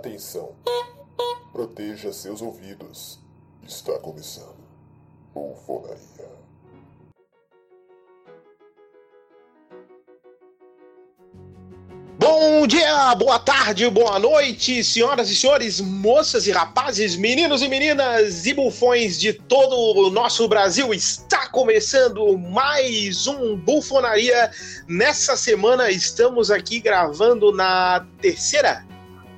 Atenção. Proteja seus ouvidos. Está começando. Bufonaria. Bom dia, boa tarde, boa noite, senhoras e senhores, moças e rapazes, meninos e meninas e bufões de todo o nosso Brasil. Está começando mais um Bufonaria. Nessa semana estamos aqui gravando na terceira,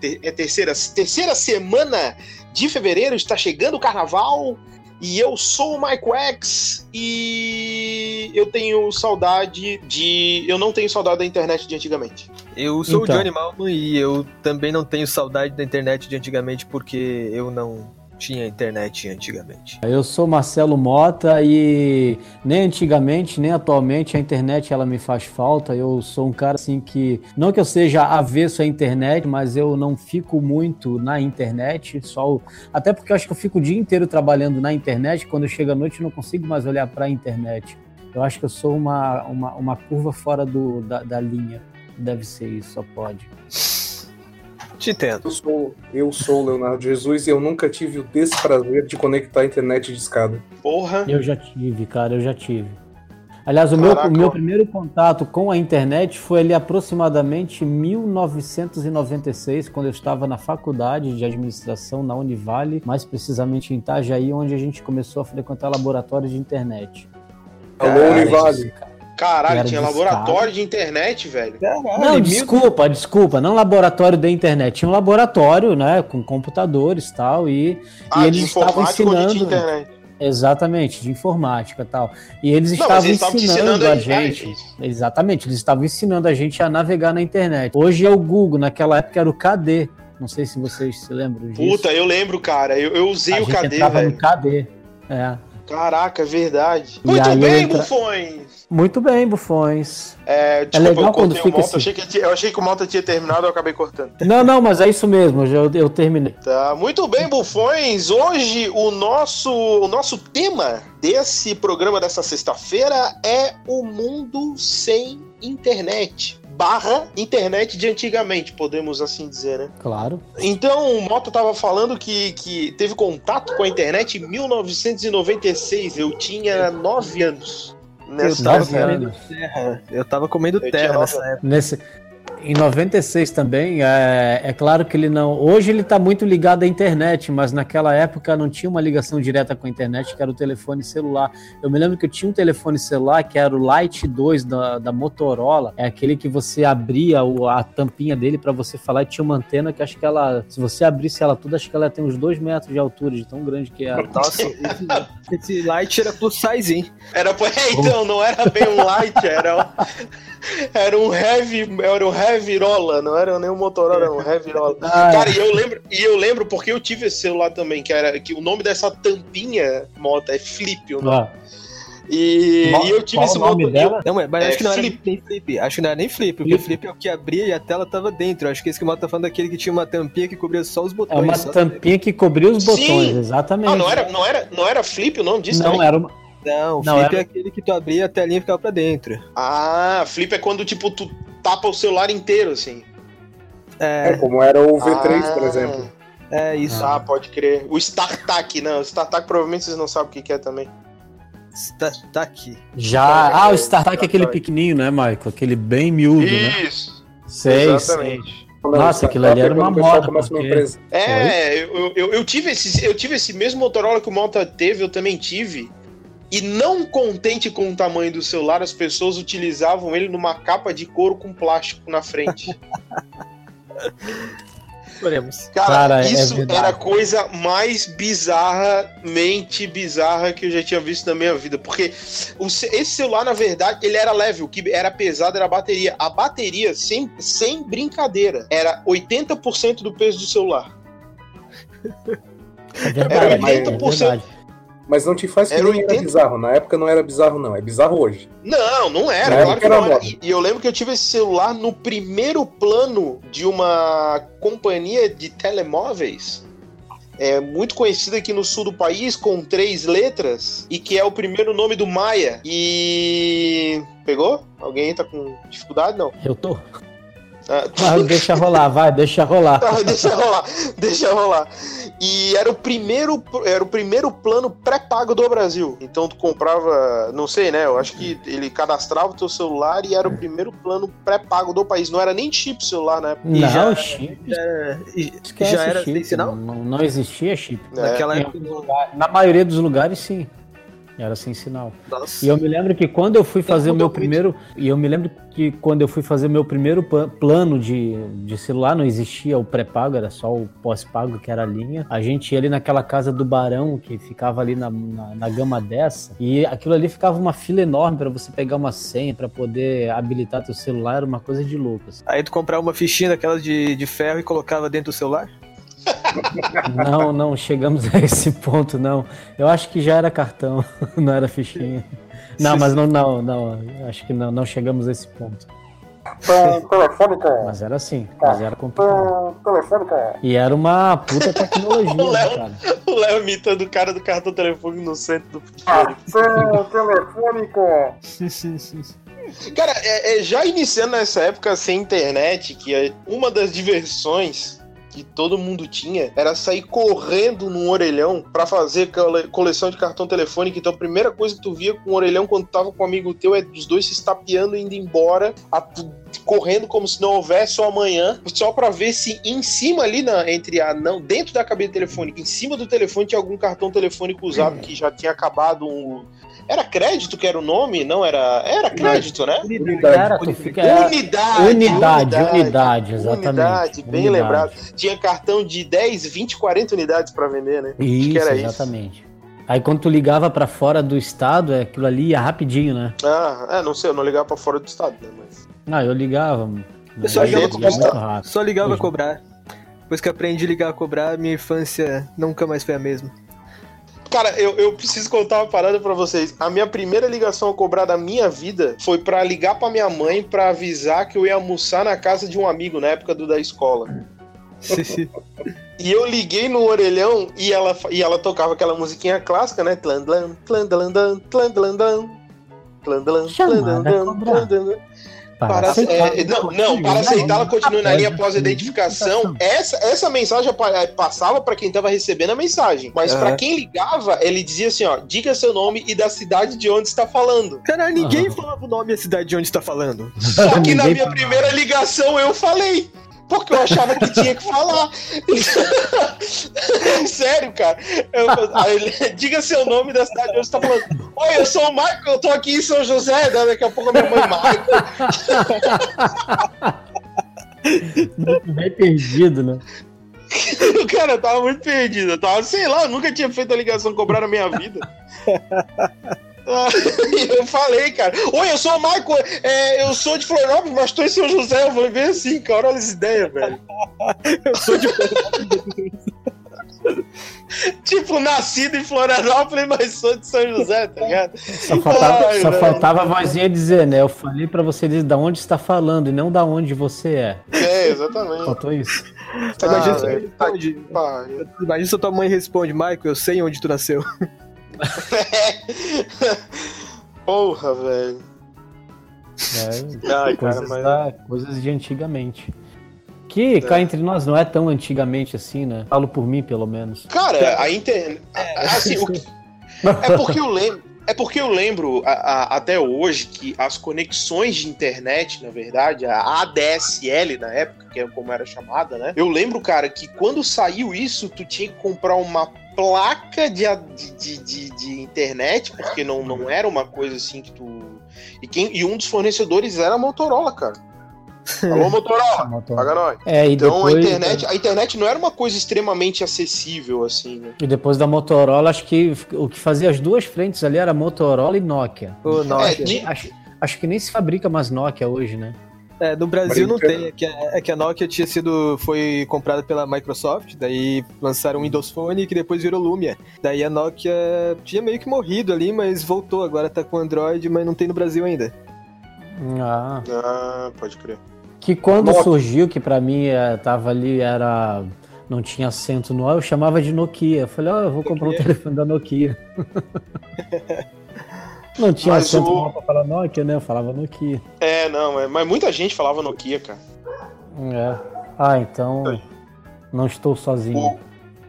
ter, é terceira, terceira semana de fevereiro. Está chegando o carnaval. E eu sou o Mike X e eu tenho saudade de. Eu não tenho saudade da internet de antigamente. Eu sou Então. o Johnny Malman e eu também não tenho saudade da internet de antigamente porque eu não tinha internet antigamente. Eu sou Marcelo Mota e nem antigamente, nem atualmente a internet ela me faz falta. Eu sou um cara assim que não que eu seja avesso à internet, mas eu não fico muito na internet, só até porque eu acho que eu fico o dia inteiro trabalhando na internet, quando eu chego à noite eu não consigo mais olhar para a internet. Eu acho que eu sou uma, uma, uma curva fora do, da, da linha. Deve ser isso, só pode. Te entendo. Eu sou, eu sou o Leonardo Jesus e eu nunca tive o desprazer de conectar a internet de escada. Porra. Eu já tive, cara, eu já tive. Aliás, o meu, o meu primeiro contato com a internet foi ali aproximadamente 1996, quando eu estava na faculdade de administração na Univale, mais precisamente em Itajaí, onde a gente começou a frequentar laboratórios de internet. Alô, Cara, Univale. Caralho, tinha laboratório de internet, velho. Não, desculpa, desculpa, não laboratório da internet, tinha um laboratório, né, com computadores e tal, e, Ah, e eles de estavam ensinando, internet. exatamente, de informática e tal, e eles Não, estavam eles ensinando ensinando a gente, isso. exatamente, eles estavam ensinando a gente a navegar na internet. Hoje é o Google, naquela época era o KD, não sei se vocês se lembram disso. Puta, eu lembro, cara. Eu, eu usei a o gente KD, entrava velho. no KD, é. Caraca, é verdade. E Muito eu bem, entra- bufões. Muito bem, bufões. É, desculpa, legal eu quando cortei o fica Malta. esse- Achei que, tinha- eu achei que o Malta tinha terminado, eu acabei cortando. Não, não, mas é isso mesmo, eu, eu terminei. Tá, muito bem, bufões. Hoje o nosso, o nosso tema desse programa dessa sexta-feira é o mundo sem internet. Barra internet de antigamente, podemos assim dizer, né? Claro. Então, o Mota tava falando que, que teve contato com a internet em 1996. Eu tinha 9 anos. Eu Nessa tava nove época. comendo anos. terra. Eu tava comendo Eu terra nove nessa época. Nesse, em 96 também, é, é claro que ele não. Hoje ele está muito ligado à internet, mas naquela época não tinha uma ligação direta com a internet, que era o telefone celular. Eu me lembro que eu tinha um telefone celular que era o Lite 2 da, da Motorola, é aquele que você abria o- a tampinha dele para você falar e tinha uma antena que acho que ela, se você abrisse ela toda, acho que ela tem uns 2 metros de altura, de tão grande que era. Nossa, esse, esse light era plus size, hein? Era, é, então, não era bem um light, era um, era um heavy, era um heavy rola, não era nem um Motorola, era um heavy rola. Ah, Cara, e eu lembro, e eu lembro porque eu tive esse celular também, que era que o nome dessa tampinha mota é Flip, o nome. ó, E, e eu tive qual esse o nome motor- dela? Não, mas mas É, acho que não flip. era nem flip. Acho que não era nem flip, porque Flip. flip é o que abria e a tela tava dentro. Acho que esse que o Mota tá falando daquele que tinha uma tampinha que cobria só os É botões. uma só. tampinha que cobria os Sim. botões, exatamente. Ah, não era, não era, não era Flip o nome disso Não, também? era uma. Não, Não, flip era- é aquele que tu abria e a telinha ficava pra dentro. Ah, Flip é quando tipo tu tapa o celular inteiro assim. É É, como era o V3, Ah. por exemplo. é isso. Ah, pode crer. O StarTAC, não, o StarTAC provavelmente vocês não sabem o que é também. Aqui. Já. É, Ah, o é, StarTAC é aquele pequenininho, né, Michael? Aquele bem miúdo, né? Isso. Sei, sei. Exatamente. Nossa, aquilo ali era uma moda, porque- empresa. É, eu, eu, eu tive esse, eu tive esse mesmo Motorola que o Malta teve, eu também tive. E não contente com o tamanho do celular, as pessoas utilizavam ele numa capa de couro com plástico na frente. Cara, Cara, é isso verdade. era a coisa mais bizarramente bizarra que eu já tinha visto na minha vida. Porque o esse celular, na verdade, ele era leve. O que era pesado era a bateria. A bateria, sem, sem brincadeira, era 80% do peso do celular. É verdade, Era é 80%. verdade. Mas não te faz que Era nem era 80. bizarro. Na época não era bizarro, não. É bizarro hoje. Não, não era. Na Claro época que não era era. moda. E, e eu lembro que eu tive esse celular no primeiro plano de uma companhia de telemóveis. É muito conhecida aqui no sul do país, com três letras, e que é o primeiro nome do Maia. E. Pegou? Alguém tá com dificuldade? Não. Eu tô. Ah, Mas deixa rolar, vai, deixa rolar. Tá, deixa rolar, deixa rolar. E era o primeiro, era o primeiro plano pré-pago do Brasil. Então tu comprava, não sei, né? Eu acho que ele cadastrava o teu celular e era o primeiro plano pré-pago do país. Não era nem chip celular, né? E Não, já- chip. Já, e- Esquece já era chip, sinal? Não, não existia chip. É. Naquela época. Na maioria dos lugares, sim. Era sem sinal. Nossa. E eu me lembro que quando eu fui fazer o meu primeiro. E eu me lembro que quando eu fui fazer o meu primeiro plano de, de celular, não existia o pré-pago, era só o pós-pago, que era a linha. A gente ia ali naquela casa do Barão, que ficava ali na, na, na gama dessa. E aquilo ali ficava uma fila enorme para você pegar uma senha, para poder habilitar teu celular, era uma coisa de louco. assim. Aí tu comprava uma fichinha daquelas de, de ferro e colocava dentro do celular? Não, não chegamos a esse ponto, não. Eu acho que já era cartão, não era fichinha. Não, mas não, não, não. Acho que não, não chegamos a esse ponto. telefônica. Mas era assim, mas era complicado. telefônica. E era uma puta tecnologia, O Léo- cara? O Léo imitando o cara do cartão telefônico no centro do Ah. futebol. telefônica. Cara, é- é, já iniciando nessa época sem internet, que é uma das diversões que todo mundo tinha era sair correndo num orelhão pra fazer cole- coleção de cartão telefônico. Então a primeira coisa que tu via com o orelhão quando tava com um amigo teu é os dois se estapeando e indo embora, a- correndo como se não houvesse o amanhã, só pra ver se em cima ali na entre a não dentro da cabine telefônica, em cima do telefone tinha algum cartão telefônico usado que já tinha acabado um era crédito que era o nome? Não era. Era crédito, né? Era, tu fica, era Unidade, unidade, unidade, exatamente. Unidade, bem Unidade. lembrado. Tinha cartão de 10, 20, 40 unidades pra vender, né? Isso, que era isso. exatamente. Aí quando tu ligava pra fora do estado, é, aquilo ali ia rapidinho, né? Ah, é, não sei, eu não ligava pra fora do estado, né? Mas... Não, eu ligava. mas só ligava rápido. Só ligava a cobrar. Depois que aprendi a ligar a cobrar, minha infância nunca mais foi a mesma. Cara, eu, eu preciso contar uma parada pra vocês. A minha primeira ligação a cobrar da minha vida foi pra ligar pra minha mãe pra avisar que eu ia almoçar na casa de um amigo na época do da escola. E eu liguei no orelhão e ela, e ela tocava aquela musiquinha clássica, né? Tlandlan, tlandlandan, tlandlandan, tlandlan, Chamada tlandlandan, cobrar. tlandlandan. Para Para, aceitar, é, não, não, para aceitar, ela continua na linha após identificação. identificação. Essa, essa mensagem eh, passava para quem estava recebendo a mensagem. Mas para Aham. quem ligava, ele dizia assim: ó, diga seu nome e da cidade de onde está falando. Caralho, ninguém Aham. falava o nome e a cidade de onde está falando. Só que na minha primeira ligação eu falei. Porque eu achava que tinha que falar. Sério, cara. Eu- aí ele, diga seu nome da cidade de onde você tá falando. Oi, eu sou o Michael, eu tô aqui em São José. Daqui a pouco a minha mãe, Michael. Bem perdido, né? Cara, eu tava muito perdido. Eu tava, sei lá, eu nunca tinha feito a ligação cobrar na minha vida. Ah, eu falei, cara, oi, eu sou o Michael, é, eu sou de Florianópolis, mas tô em São José. Eu falei bem assim, cara, olha essa ideia, velho. Eu sou de Tipo, nascido em Florianópolis, mas sou de São José, tá ligado? Só faltava, Ai, só faltava a vozinha dizer, né? Eu falei pra você dizer da onde está falando e não da onde você é. É, exatamente. Faltou isso. Imagina Ah, se velho, responde. Pariu. Imagina se a tua mãe responde, Michael, eu sei onde tu nasceu. Porra, velho. É, Ai, cara, coisas, mas. da- coisas de antigamente. Que cá entre nós não é tão antigamente assim, né? Falo por mim, pelo menos. Cara, a internet. Assim, o que- É porque eu lembro. É porque eu lembro a- a- até hoje que as conexões de internet, na verdade, a ADSL na época, que é como era chamada, né? Eu lembro, cara, que quando saiu isso, tu tinha que comprar uma placa de, de, de, de- internet, porque não, não era uma coisa assim que tu. E, quem, e um dos fornecedores era a Motorola, cara. Alô, Motorola, paga nós. É, Então depois, a internet, a internet não era uma coisa extremamente acessível, assim, né? e depois da Motorola, acho que o que fazia as duas frentes ali era Motorola e Nokia. Ô, Nokia. É, de- Acho, acho que nem se fabrica mais Nokia hoje, né? É, no Brasil não tem. É que, a, é que a Nokia tinha sido. foi comprada pela Microsoft, daí lançaram o Windows Phone que depois virou Lumia. Daí a Nokia tinha meio que morrido ali, mas voltou. Agora tá com Android, mas não tem no Brasil ainda. Ah, Ah, pode crer. que quando Nokia. surgiu, que pra mim eh, tava ali, era. Não tinha acento no A, eu chamava de Nokia. Eu falei, ó, eu vou comprar um Nokia. telefone da Nokia. Não tinha Mas acento o- pra falar Nokia, né? Eu falava Nokia. É, não, mas, mas muita gente falava Nokia, cara. É. Ah, então não estou sozinho.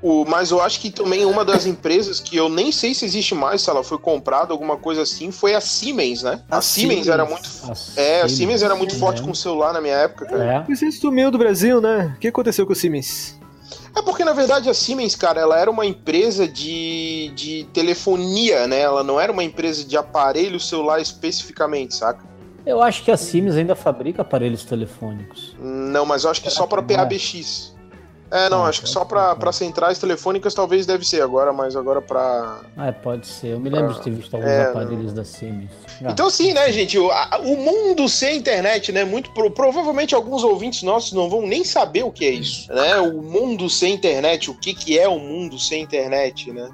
O, mas eu acho que também uma das empresas que eu nem sei se existe mais, se ela foi comprada, alguma coisa assim, foi a Siemens, né? A, A Siemens, Siemens. era muito. A É, a Siemens era muito é. forte com celular na minha época, cara. É. Mas ele sumiu do Brasil, né? O que aconteceu com o Siemens? É porque, na verdade, a Siemens, cara, ela era uma empresa de, de telefonia, né? Ela não era uma empresa de aparelho celular especificamente, saca? Eu acho que a Siemens ainda fabrica aparelhos telefônicos. Não, mas eu acho que só pra que não é? É, não, Ah, acho que pode só pra, então. pra centrais telefônicas talvez deve ser agora, mas agora pra. Ah, é, pode ser. Eu me lembro de ter visto alguns É, aparelhos da Siemens. Ah, Então, sim, né, gente? O, a- o mundo sem internet, né? Muito pro- provavelmente alguns ouvintes nossos não vão nem saber o que é isso, né? O mundo sem internet, o que, que é o mundo sem internet, né?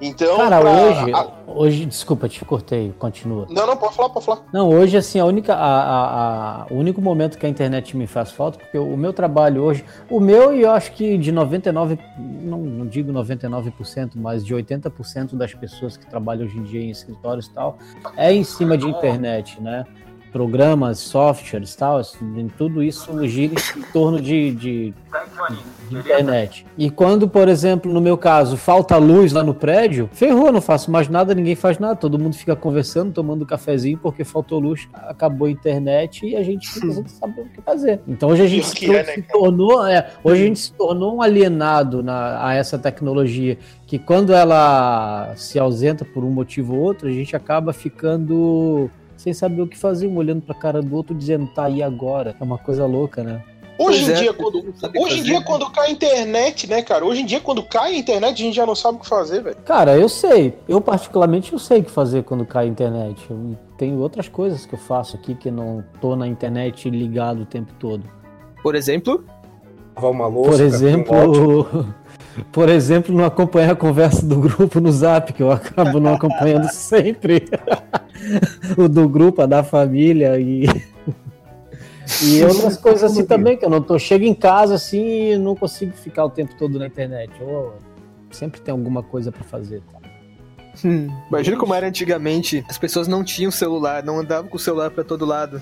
Então. Cara, pra- hoje, a- hoje, desculpa, te cortei, continua. Não, não, pode falar, pode falar. Não, hoje, assim, a única, a, a- a- o único momento que a internet me faz falta, porque o meu trabalho hoje, o meu e eu acho que de 99, não, não digo 99%, mas de 80% das pessoas que trabalham hoje em dia em escritórios e tal, é em cima de internet, né? Programas, softwares tal, assim, tudo isso gira em torno de, de, de internet. E quando, por exemplo, no meu caso, falta luz lá no prédio, ferrou, não faço mais nada, ninguém faz nada, todo mundo fica conversando, tomando cafezinho, porque faltou luz, acabou a internet e a gente fica sem saber o que fazer. Então hoje a gente se, é, né, se tornou, é, hoje a gente se tornou um alienado na, a essa tecnologia, que quando ela se ausenta por um motivo ou outro, a gente acaba ficando sem saber o que fazer, um olhando pra cara do outro, dizendo, tá aí agora. É uma coisa louca, né? Hoje Pois em é, dia, quando, hoje em dia né? quando cai a internet, né, cara? Hoje em dia, quando cai a internet, a gente já não sabe o que fazer, velho. Cara, eu sei. Eu, particularmente, eu sei o que fazer quando cai a internet. Eu tenho outras coisas que eu faço aqui que não tô na internet ligado o tempo todo. Por exemplo, Lavar uma louça. Por exemplo, por exemplo, não acompanhar a conversa do grupo no Zap, que eu acabo não acompanhando sempre. o do grupo, a da família e e outras coisas assim também que eu não tô chego em casa assim e não consigo ficar o tempo todo na internet. Ou sempre tem alguma coisa pra fazer. tá? hum, imagina como era antigamente. As pessoas não tinham celular, não andavam com o celular pra todo lado.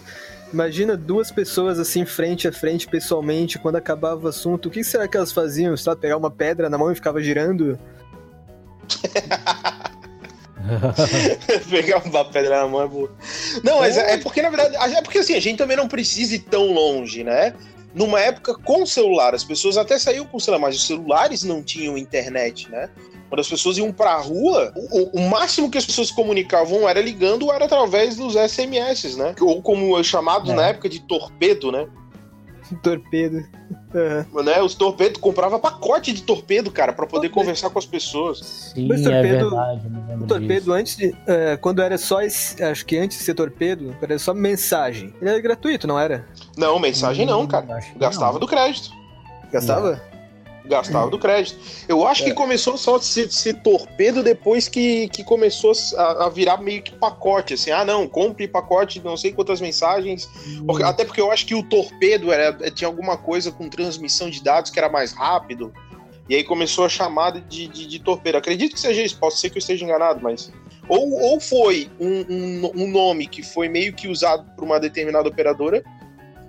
Imagina duas pessoas assim, frente a frente, pessoalmente, quando acabava o assunto. O que será que elas faziam? Lá, pegar uma pedra na mão e ficava girando? Pegar uma pedra na mão é boa. Não, mas é, é porque, na verdade, é porque assim, a gente também não precisa ir tão longe, né? Numa época com celular, as pessoas até saíam com celular, mas os celulares não tinham internet, né? Quando as pessoas iam pra rua, o, o máximo que as pessoas comunicavam era ligando, era através dos SMS, né? Ou como é chamado É. na época de torpedo, né? Torpedo. Aham. né? Os torpedos comprava pacote de torpedo, cara, pra poder Torpedo. conversar com as pessoas. Sim, Mas é torpedo- verdade. me lembro O torpedo disso. antes de. é, quando era só. esse- acho que antes de ser torpedo, era só mensagem. Ele era gratuito, não era? Não, mensagem não, Hum, cara. acho que Gastava não. do crédito. Gastava? Gastava do crédito. Eu acho que começou só a ser, ser torpedo depois que, que começou a, a virar meio que pacote, assim. Ah, não, compre pacote, não sei quantas mensagens. Porque- até porque eu acho que o torpedo era, tinha alguma coisa com transmissão de dados que era mais rápido. E aí começou a chamada de, de, de torpedo. Acredito que seja isso, pode ser que eu esteja enganado, mas. Ou, ou foi um, um, um nome que foi meio que usado por uma determinada operadora,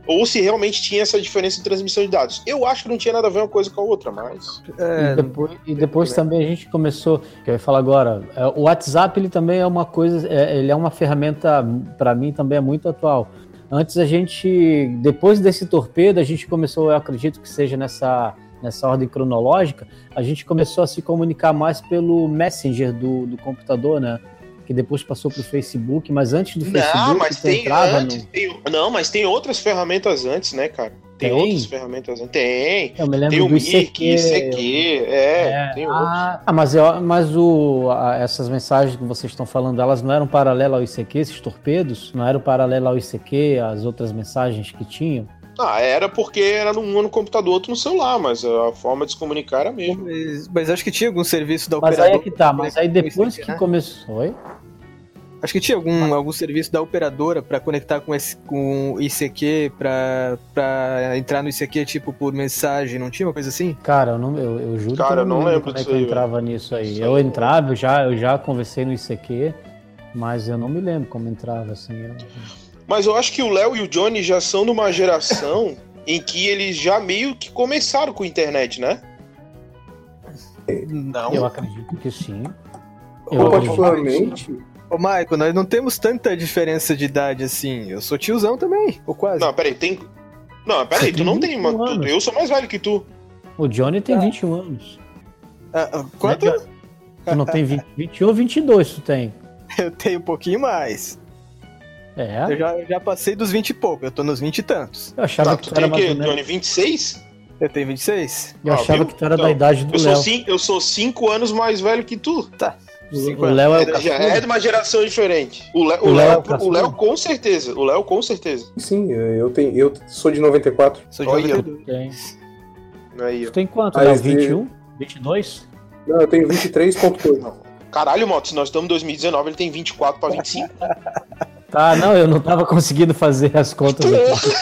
ou se realmente tinha essa diferença de transmissão de dados. Eu acho que não tinha nada a ver uma coisa com a outra, mas. É, E depois, e depois também a gente começou, que eu ia falar agora, é, o WhatsApp ele também é uma coisa, é, ele é uma ferramenta, para mim também é muito atual. Antes a gente, depois desse torpedo, a gente começou, eu acredito que seja nessa, nessa ordem cronológica, a gente começou a se comunicar mais pelo Messenger do, do computador, né? Que depois passou para o Facebook, mas antes do Facebook, Não, mas tu tem entrava antes. no... tem- não, mas tem outras ferramentas antes, né, cara? Tem, Tem? outras ferramentas antes. Tem. Eu me lembro Tem o do ICQ. ICQ, é, É, tem outros. ah, ah, mas, eu- mas o, a- essas mensagens que vocês estão falando, elas não eram paralelas ao ICQ, esses torpedos? Não eram paralelas ao ICQ, as outras mensagens que tinham? Ah, era porque era num no computador, outro no celular, mas a forma de se comunicar era a mesma. Mas, mas acho que tinha algum serviço da Mas operadora. aí é que tá, mas aí depois ICQ, que né? começou. Oi? Acho que tinha algum, algum serviço da operadora pra conectar com esse com o ICQ, pra, pra entrar no ICQ, tipo, por mensagem, não tinha uma coisa assim? Cara, eu, não, eu, eu juro Cara, que eu não não lembro como é que eu entrava nisso aí. Isso eu entrava, eu já, eu já conversei no ICQ, mas eu não me lembro como entrava assim. eu- Mas eu acho que o Léo e o Johnny já são de uma geração em que eles já meio que começaram com a internet, né? Não. Eu acredito que sim. Eu, particularmente, Ô, Michael, nós não temos tanta diferença de idade assim. Eu sou tiozão também, ou quase. Não, peraí, tem. Não, peraí, tu não tem 21 uma. tu- anos. eu sou mais velho que tu. O Johnny tem Ah. 21 anos. Ah, ah, quanto? Johnny? Tu não tem 20, 21 ou 22 tu tem? Eu tenho um pouquinho mais. É? Eu já, eu já passei dos 20 e pouco, eu tô nos 20 e tantos. Eu achava Tá, que tu tu tem era o mais quê, ou menos... Johnny? 26? Eu tenho 26? Eu Ah, achava viu? que tu era da Então, idade do Eu sou, Léo. cin- eu sou cinco anos mais velho que tu. Cinco O. Léo é o Já é de uma geração diferente. O Léo, O Léo é o Léo com certeza. O Léo com certeza. sim, eu, tenho, eu sou de 94. Sou de Olha. 92. Tem. Aí, Tu tem quanto, Ah, Léo? esse- 21? 22? Não, eu tenho 23.2. Caralho, Moto, se nós estamos em 2019, ele tem 24 pra 25. Tá, não, eu não tava conseguindo fazer as contas aqui.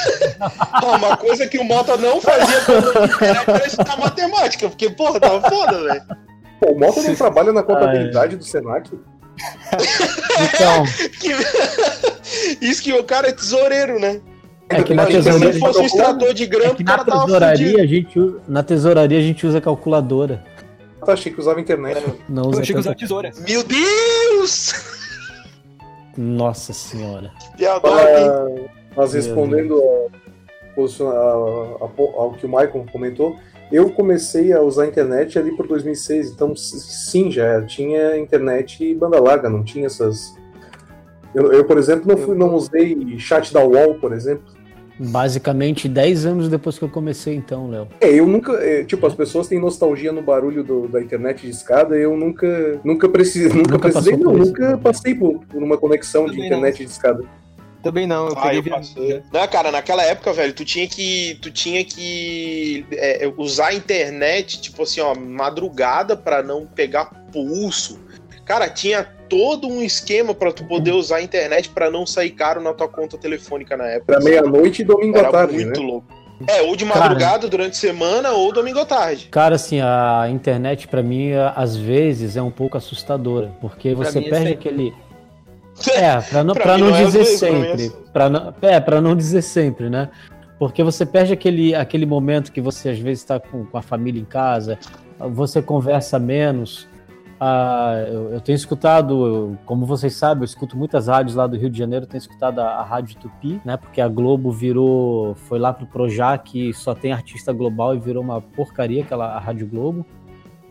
Ó, uma coisa que o Mota não fazia quando era estudar matemática, porque, porra, tava foda, velho. Pô, o Mota não trabalha na contabilidade do Senac? Então, Que- Isso que o cara é tesoureiro, né? é que na Se fosse um extrator de é que na tesouraria, a gente, u- na tesouraria a gente usa calculadora. Tá, achei que usava internet. Não Eu usa achei que usava tesoura. Meu Deus! Nossa senhora. Piadora, hein? Ah, Mas respondendo ao que o Michael comentou, eu comecei a usar a internet ali por 2006, então sim, já tinha internet e banda larga, não tinha essas. Eu, eu, por exemplo, não, fui- não usei chat da UOL, por exemplo. Basicamente 10 anos depois que eu comecei, então, Léo. É, eu nunca. é, tipo, as pessoas têm nostalgia no barulho do- da internet de escada, eu nunca. Nunca precisei. Nunca, Nunca precisei, não, isso, nunca né? passei por, por uma conexão de internet de escada. Também não, eu Ah, peguei eu passei. Não, cara, naquela época, velho, tu tinha que. Tu tinha que é, usar a internet, tipo assim, ó, madrugada pra não pegar pulso. Cara, tinha todo um esquema pra tu poder usar a internet pra não sair caro na tua conta telefônica na época. Era meia-noite e domingo à Era tarde, muito né? louco. É, ou de Cara. madrugada durante a semana ou domingo à tarde. Cara, assim, a internet pra mim, às vezes, é um pouco assustadora. Porque você mim é perde sempre. aquele. É, pra não, Pra pra não não é dizer é sempre. Pra não, é, pra não dizer sempre, né? Porque você perde aquele, aquele momento que você às vezes está com, com a família em casa, você conversa menos. Ah, eu, eu tenho escutado, eu- como vocês sabem, eu escuto muitas rádios lá do Rio de Janeiro, tenho escutado a, a Rádio Tupi, né? Porque a Globo virou, foi lá pro Projac, que só tem artista global e virou uma porcaria aquela a Rádio Globo.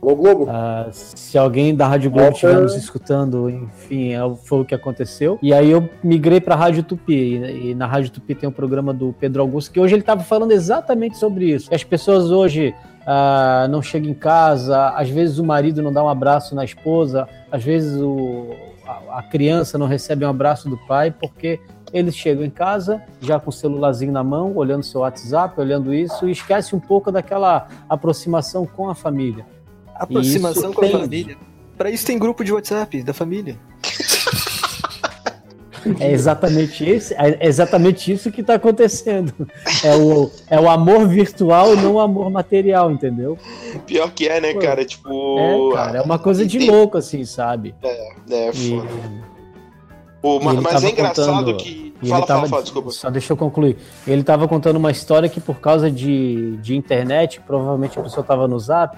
Alô, Globo? Ah, se alguém da Rádio Globo estiver nos escutando, enfim, é- foi o que aconteceu. E aí eu migrei para a Rádio Tupi. E, na Rádio Tupi tem o programa do Pedro Augusto, que hoje ele estava falando exatamente sobre isso. Que as pessoas hoje ah, não chegam em casa, às vezes o marido não dá um abraço na esposa, às vezes o, a, a criança não recebe um abraço do pai, porque eles chegam em casa já com o celularzinho na mão, olhando seu WhatsApp, olhando isso, e esquece um pouco daquela aproximação com a família. Aproximação Isso com a família. Pra isso tem grupo de WhatsApp da família. É exatamente, esse, é exatamente isso que está acontecendo. É o, é o amor virtual e não o amor material, entendeu? Pior que é, né, Pô, cara? Tipo. É, cara, é uma coisa de louco, assim, sabe? É, E, foda. Pô, mas ele mas é engraçado contando- que. Fala, ele tava, fala, fala, desculpa. Só deixa eu concluir. Ele estava contando uma história que, por causa de, de internet, provavelmente a pessoa estava no zap,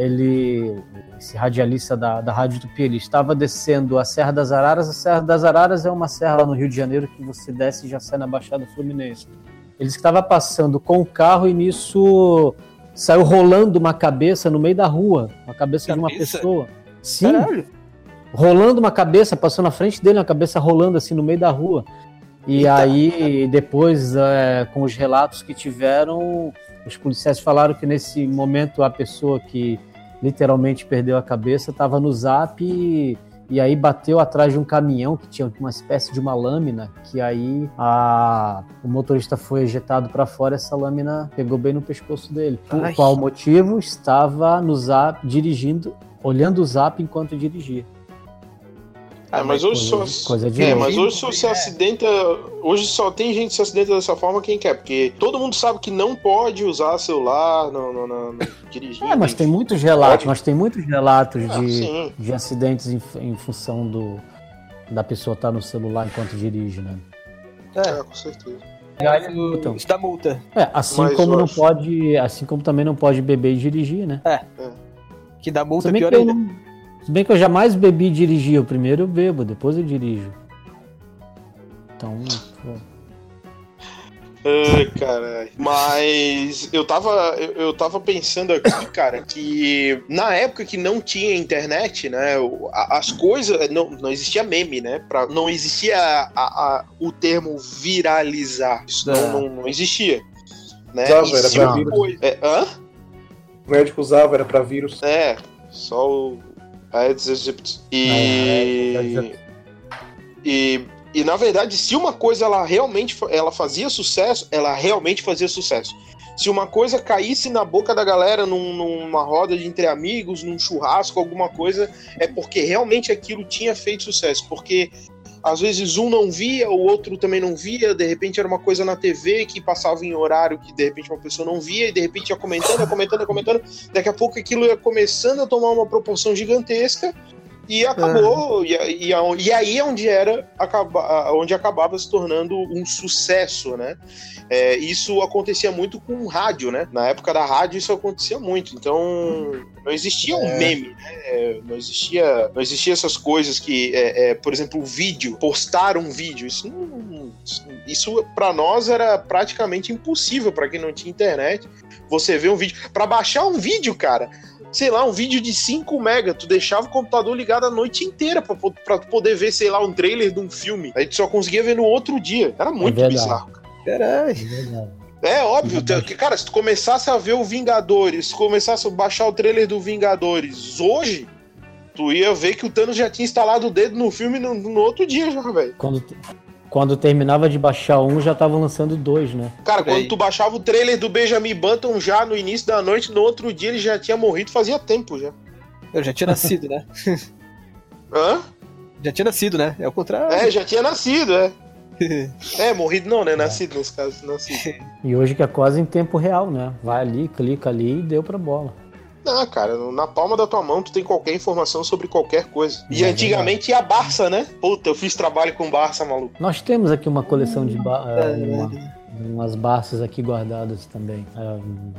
ele, esse radialista da, da Rádio Tupi, ele estava descendo a Serra das Araras. A Serra das Araras é uma serra lá no Rio de Janeiro que você desce e já sai na Baixada Fluminense. Ele estava passando com o carro e nisso saiu rolando uma cabeça no meio da rua, uma cabeça, de uma Cabeça? pessoa. Sim, Caralho. rolando uma cabeça, passou na frente dele, uma cabeça rolando assim no meio da rua. E Eita. aí, depois, é, com os relatos que tiveram, os policiais falaram que nesse momento a pessoa que literalmente perdeu a cabeça estava no zap e, e aí bateu atrás de um caminhão que tinha uma espécie de uma lâmina, que aí a, o motorista foi ejetado para fora, essa lâmina pegou bem no pescoço dele. Por Ai. qual motivo? Estava no zap dirigindo, olhando o zap enquanto dirigia. É, mas hoje só. Coisa, coisa de É, mas hoje só se acidenta. Hoje só tem gente que se acidenta dessa forma quem quer, porque todo mundo sabe que não pode usar celular no, no, no, no dirigindo. É, mas tem muitos relatos, Pode. mas tem muitos relatos Ah, de, sim. de acidentes em, em função do, da pessoa estar no celular enquanto dirige, né? É, com certeza. Isso dá multa. É, assim Mas como não acho- pode, assim como também não pode beber e dirigir, né? Que dá multa é bem, pior que eu, ainda. Se bem que eu jamais bebi e dirigi. Eu primeiro eu bebo, depois eu dirijo. Então, pô. Ai, caralho. Mas eu tava, eu, eu tava pensando aqui, cara, que na época que não tinha internet, né, as coisas. Não, não existia meme, né? Pra, não existia a- a- o termo viralizar. Isso É. não, não, não existia. Né? Usava, era pra vírus. é, hã? O médico usava, era pra vírus. É, só o Aedes aegypti. Ah, é, Aedes E, aegypti. e, e na verdade, se uma coisa ela realmente ela fazia sucesso, ela realmente fazia sucesso. Se uma coisa caísse na boca da galera num- numa roda de entre amigos, num churrasco, alguma coisa, é porque realmente aquilo tinha feito sucesso. Porque às vezes um não via, o outro também não via, de repente era uma coisa na TV que passava em horário que de repente uma pessoa não via, e de repente ia comentando, ia comentando, ia comentando, daqui a pouco aquilo ia começando a tomar uma proporção gigantesca e acabou. E, e, e aí é onde era acaba, onde acabava se tornando um sucesso, né? É, isso acontecia muito com rádio, né? Na época da rádio isso acontecia muito. Então não existia um meme, né? É, Não existia, não existia essas coisas que, é, é, por exemplo, o vídeo, postar um vídeo. Isso não, isso para nós era praticamente impossível para quem não tinha internet. Você vê um vídeo, para baixar um vídeo, cara sei lá, um vídeo de 5 mega, tu deixava o computador ligado a noite inteira pra, pra tu poder ver, sei lá, um trailer de um filme. Aí tu só conseguia ver no outro dia. Era muito verdade. bizarro. Caralho. É verdade. É óbvio, que, cara, se tu começasse a ver o Vingadores, se tu começasse a baixar o trailer do Vingadores hoje, tu ia ver que o Thanos já tinha instalado o dedo no filme no, no outro dia já, velho. Quando, quando terminava de baixar um, já estavam lançando dois, né? Cara, quando tu baixava o trailer do Benjamin Button já no início da noite, no outro dia ele já tinha morrido fazia tempo já. Eu já tinha nascido, né? Hã? Já tinha nascido, né? É o contrário. É, já tinha nascido, é. É, morrido não, né? Nascido nesse caso, nascido. E hoje que é quase em tempo real, né? Vai ali, clica ali e deu pra bola. Ah, cara, na palma da tua mão tu tem qualquer informação sobre qualquer coisa. E É antigamente ia Barça, né? Puta, eu fiz trabalho com Barça, maluco. Nós temos aqui uma coleção de ba É, eh, uma- umas Barças aqui guardadas também.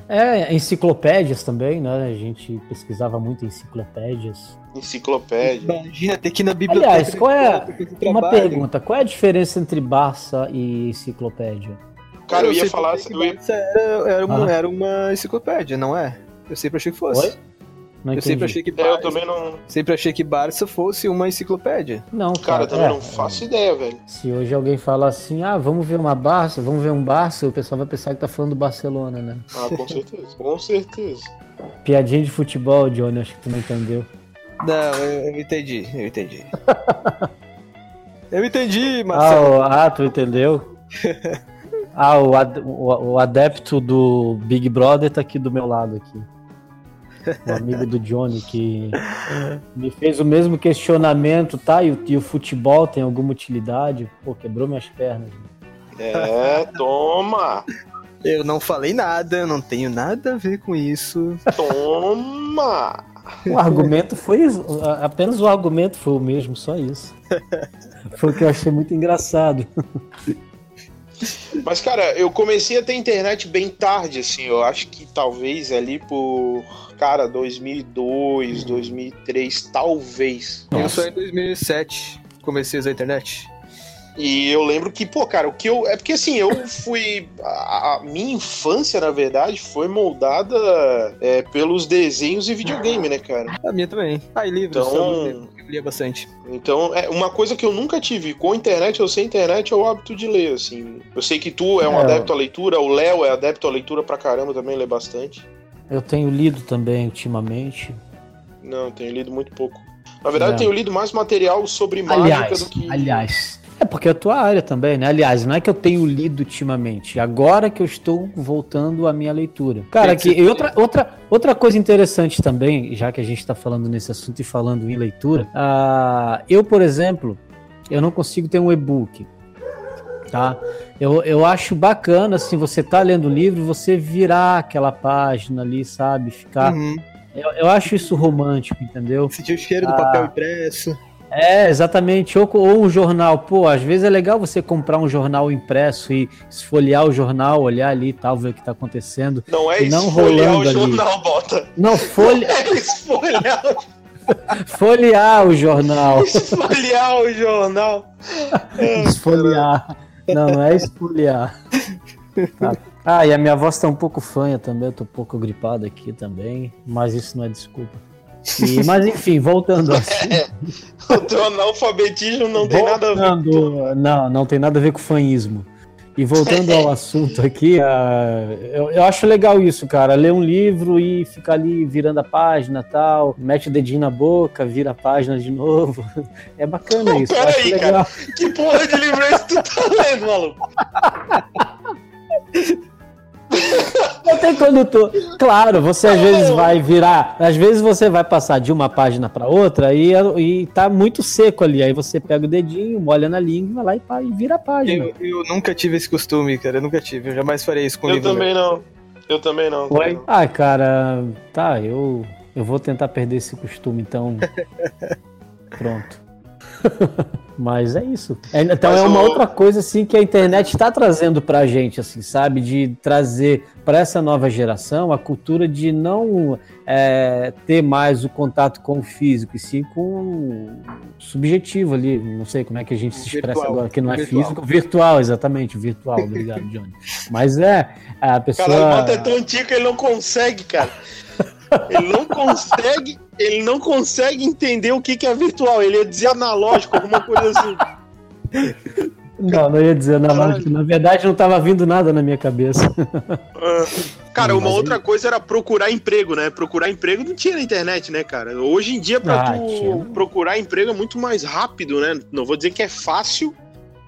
É, é, enciclopédias também, né? A gente pesquisava muito enciclopédias. Enciclopédia. Imagina ter que ir na biblioteca. Aliás, qual é Uma pergunta, qual é a diferença entre Barça e enciclopédia? Cara, eu ia sempre falar. que Eu ia... Barça Era, era, uma, Ah. era uma enciclopédia, não é? Eu sempre achei que fosse. Oi? Não Eu entendi. sempre achei que é, Barça, eu também não. sempre achei que Barça fosse uma enciclopédia. Não, Cara, cara, eu também é, não faço ideia, velho. Se hoje alguém fala assim, ah, vamos ver uma Barça, vamos ver um Barça, o pessoal vai pensar que tá falando do Barcelona, né? Ah, com certeza. com certeza. Piadinha de futebol, Johnny, acho que tu não entendeu. Não, eu, eu entendi, eu entendi. eu entendi, Marcelo. Ah, ah, tu entendeu? ah, o, ad- o- o adepto do Big Brother tá aqui do meu lado aqui. O amigo do Johnny que me fez o mesmo questionamento, tá? E o, e o futebol tem alguma utilidade? Pô, quebrou minhas pernas. É, toma! Eu não falei nada, eu não tenho nada a ver com isso. Toma! O argumento foi. Apenas o argumento foi o mesmo, só isso. Foi o que eu achei muito engraçado. Mas, cara, eu comecei a ter internet bem tarde, assim. Eu acho que talvez ali por, cara, 2002, 2003, talvez. Eu só em 2007 comecei a usar a internet. E eu lembro que, pô, cara, o que eu. É porque assim, eu fui. A, a minha infância, na verdade, foi moldada é, pelos desenhos e videogame, né, cara? A minha também. Ah, e livros. Então- eu lia- eu lia bastante. Então, é uma coisa que eu nunca tive com internet ou sem internet é o hábito de ler, assim. Eu sei que tu é um É. adepto à leitura, o Léo é adepto à leitura pra caramba, também lê bastante. Eu tenho lido também ultimamente. Não, tenho lido muito pouco. Na verdade, Não. eu tenho lido mais material sobre mágica Aliás, do que. aliás. É porque é a tua área também, né? Aliás, não é que eu tenho lido ultimamente. Agora que eu estou voltando à minha leitura. Cara, que, e outra, outra, outra coisa interessante também, já que a gente está falando nesse assunto e falando em leitura, ah, eu, por exemplo, eu não consigo ter um e-book. Tá? Eu, eu acho bacana, assim, você tá lendo o livro, você virar aquela página ali, sabe? Ficar. Uhum. Eu, eu acho isso romântico, entendeu? Sentir o cheiro do Ah. papel impresso. É, exatamente. Ou, ou um jornal. Pô, às vezes é legal você comprar um jornal impresso e esfolhear o jornal, olhar ali e tal, ver o que tá acontecendo. Não é não esfolhear o ali. jornal, bota. Não, folha, É esfolhear, folhear o jornal. esfolhear o jornal. Esfoliar. Não, não é esfoliar. Tá. Ah, e a minha voz tá um pouco fanha também, eu tô um pouco gripado aqui também, mas isso não é desculpa. E- mas enfim, voltando ao assunto. O teu analfabetismo não tem nada a ver. Voltando- Não, não tem nada a ver com fanismo. E voltando ao assunto aqui, ah, eu, eu acho legal isso, cara. Ler um livro e ficar ali virando a página tal, mete o dedinho na boca, vira a página de novo. É bacana isso. eu Pera acho aí, legal. cara. Que porra de livro é esse que tu tá lendo, maluco? Não tem condutor. Claro, você às vezes vai virar, às vezes você vai passar de uma página para outra e, e tá muito seco ali. Aí você pega o dedinho, molha na língua, vai lá e, pá, e vira a página. Eu, eu nunca tive esse costume, cara. Eu nunca tive. Eu jamais farei isso com Eu livro. também não. Eu também não. Oi? Ah, cara, tá, eu, eu vou tentar perder esse costume, então. Pronto. Mas é isso. É, então Mas é uma o- outra coisa assim que a internet está trazendo pra gente, assim, sabe? De trazer para essa nova geração a cultura de não é, ter mais o contato com o físico, e sim com o subjetivo ali. Não sei como é que a gente se expressa Virtual. agora, que não é Virtual. físico. Virtual, exatamente, virtual. Obrigado, Johnny. Mas é, a pessoa. Caralho, o é tão antigo que ele não consegue, cara. Ele não consegue, ele não consegue entender o que, que é virtual. Ele ia dizer analógico, alguma coisa assim. Não, não ia dizer. Caralho. Na verdade, não estava vindo nada na minha cabeça. Ah. Cara, uma outra coisa era procurar emprego, né? Procurar emprego não tinha na internet, né, cara? Hoje em dia, pra Ah, tu tinha. procurar emprego é muito mais rápido, né? Não vou dizer que é fácil,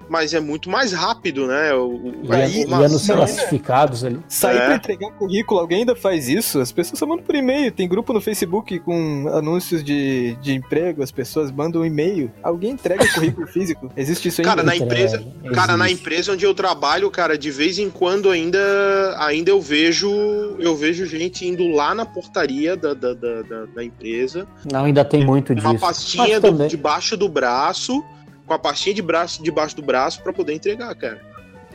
mas é muito mais rápido, né? O, o- a Ia, ia nos informação, né? classificados ali. Sair É. pra entregar currículo, alguém ainda faz isso? As pessoas só mandam por e-mail. Tem grupo no Facebook com anúncios de, de emprego, as pessoas mandam um e-mail. Alguém entrega currículo físico? Existe isso ainda? Cara, na empresa- É, Cara, na empresa onde eu trabalho, cara, de vez em quando ainda, ainda eu vejo eu vejo gente indo lá na portaria da, da, da, da- da empresa, Não, ainda tem muito disso. uma pastinha do- debaixo do braço, com a pastinha de braço debaixo do braço pra poder entregar, cara.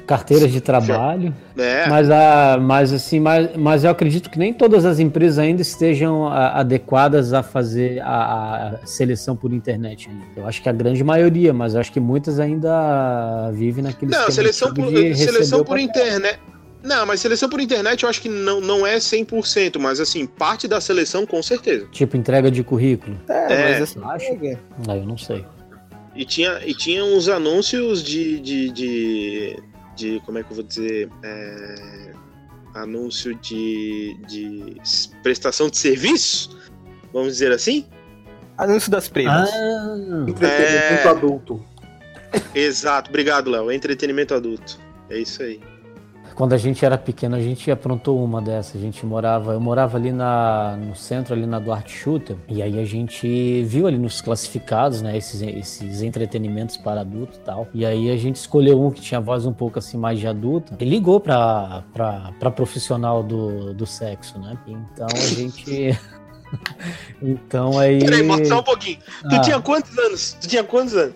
Carteiras de trabalho. É, Mas, a, mas assim, mas, mas eu acredito que nem todas as empresas ainda estejam a- adequadas a fazer a, a seleção por internet. ainda. Eu acho que a grande maioria, mas eu acho que muitas ainda vivem naquele não, seleção por, receber seleção por internet. Não, mas seleção por internet eu acho que não, não é 100%, mas assim, parte da seleção com certeza. Tipo, entrega de currículo. É, É, mas assim, acho. Ah, eu não sei. E tinha, e tinha uns anúncios de, de, de, de- Como é que eu vou dizer? É, anúncio de, de prestação de serviço? Vamos dizer assim? Anúncio das primas. Ah, Entretenimento É. adulto. Exato, obrigado, Léo. Entretenimento adulto. É isso aí. Quando a gente era pequeno, a gente aprontou uma dessas. A gente morava, eu morava ali na, no centro, ali na Duarte Schutter, e aí a gente viu ali nos classificados, né, esses, esses entretenimentos para adulto e tal. E aí a gente escolheu um que tinha voz um pouco assim mais de adulta e ligou pra, pra, pra profissional do, do sexo, né? Então a gente. então aí. Peraí, só um pouquinho. Tu Ah. tinha quantos anos? Tu tinha quantos anos?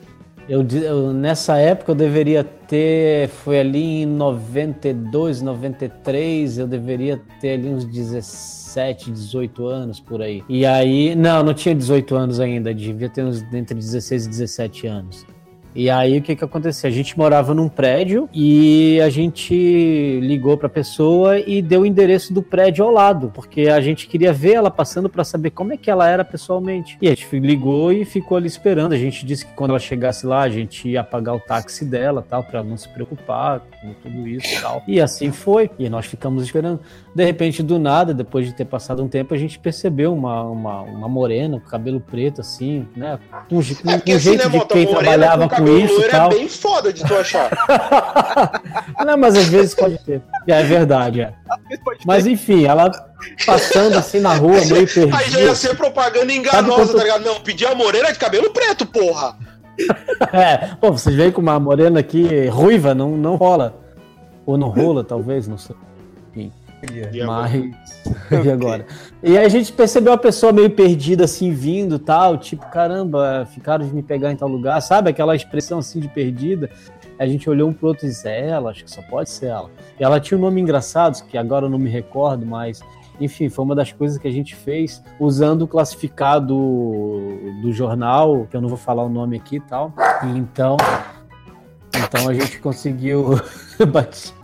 Eu, eu- nessa época eu deveria ter, foi ali em 92, 93, eu deveria ter ali uns 17, 18 anos por aí. E aí, não, não tinha 18 anos ainda, devia ter uns entre 16 e 17 anos. E aí o que que aconteceu? A gente morava num prédio e a gente ligou pra pessoa e deu o endereço do prédio ao lado, porque a gente queria ver ela passando pra saber como é que ela era pessoalmente. E a gente ligou e ficou ali esperando. A gente disse que quando ela chegasse lá, a gente ia pagar o táxi dela, tal, para não se preocupar com tudo isso e tal. E assim foi. E nós ficamos esperando. De repente, do nada, depois de ter passado um tempo, a gente percebeu uma, uma, uma morena com cabelo preto assim, né? Com, com É um porque assim, jeito né, de quem trabalhava com com isso e loiro tal. é bem foda de tu achar. Não, mas às vezes pode ter. É verdade, é. Mas enfim, ela passando assim na rua, meio Aí já ia perdida. ser propaganda enganosa, quanto- tá ligado? Não, pedir a morena de cabelo preto, porra. É, pô, vocês veem com uma morena aqui ruiva, não, não rola. Ou não rola, talvez, não sei. Enfim. E agora? Mas. E agora? E aí a gente percebeu a pessoa meio perdida, assim, vindo tal, tipo, caramba, ficaram de me pegar em tal lugar, sabe? Aquela expressão assim de perdida. A gente olhou um pro outro e disse, é ela, acho que só pode ser ela. E ela tinha um nome engraçado, que agora eu não me recordo, mas. Enfim, foi uma das coisas que a gente fez usando o classificado do jornal, que eu não vou falar o nome aqui e tal. Então. Então a gente conseguiu. Bati.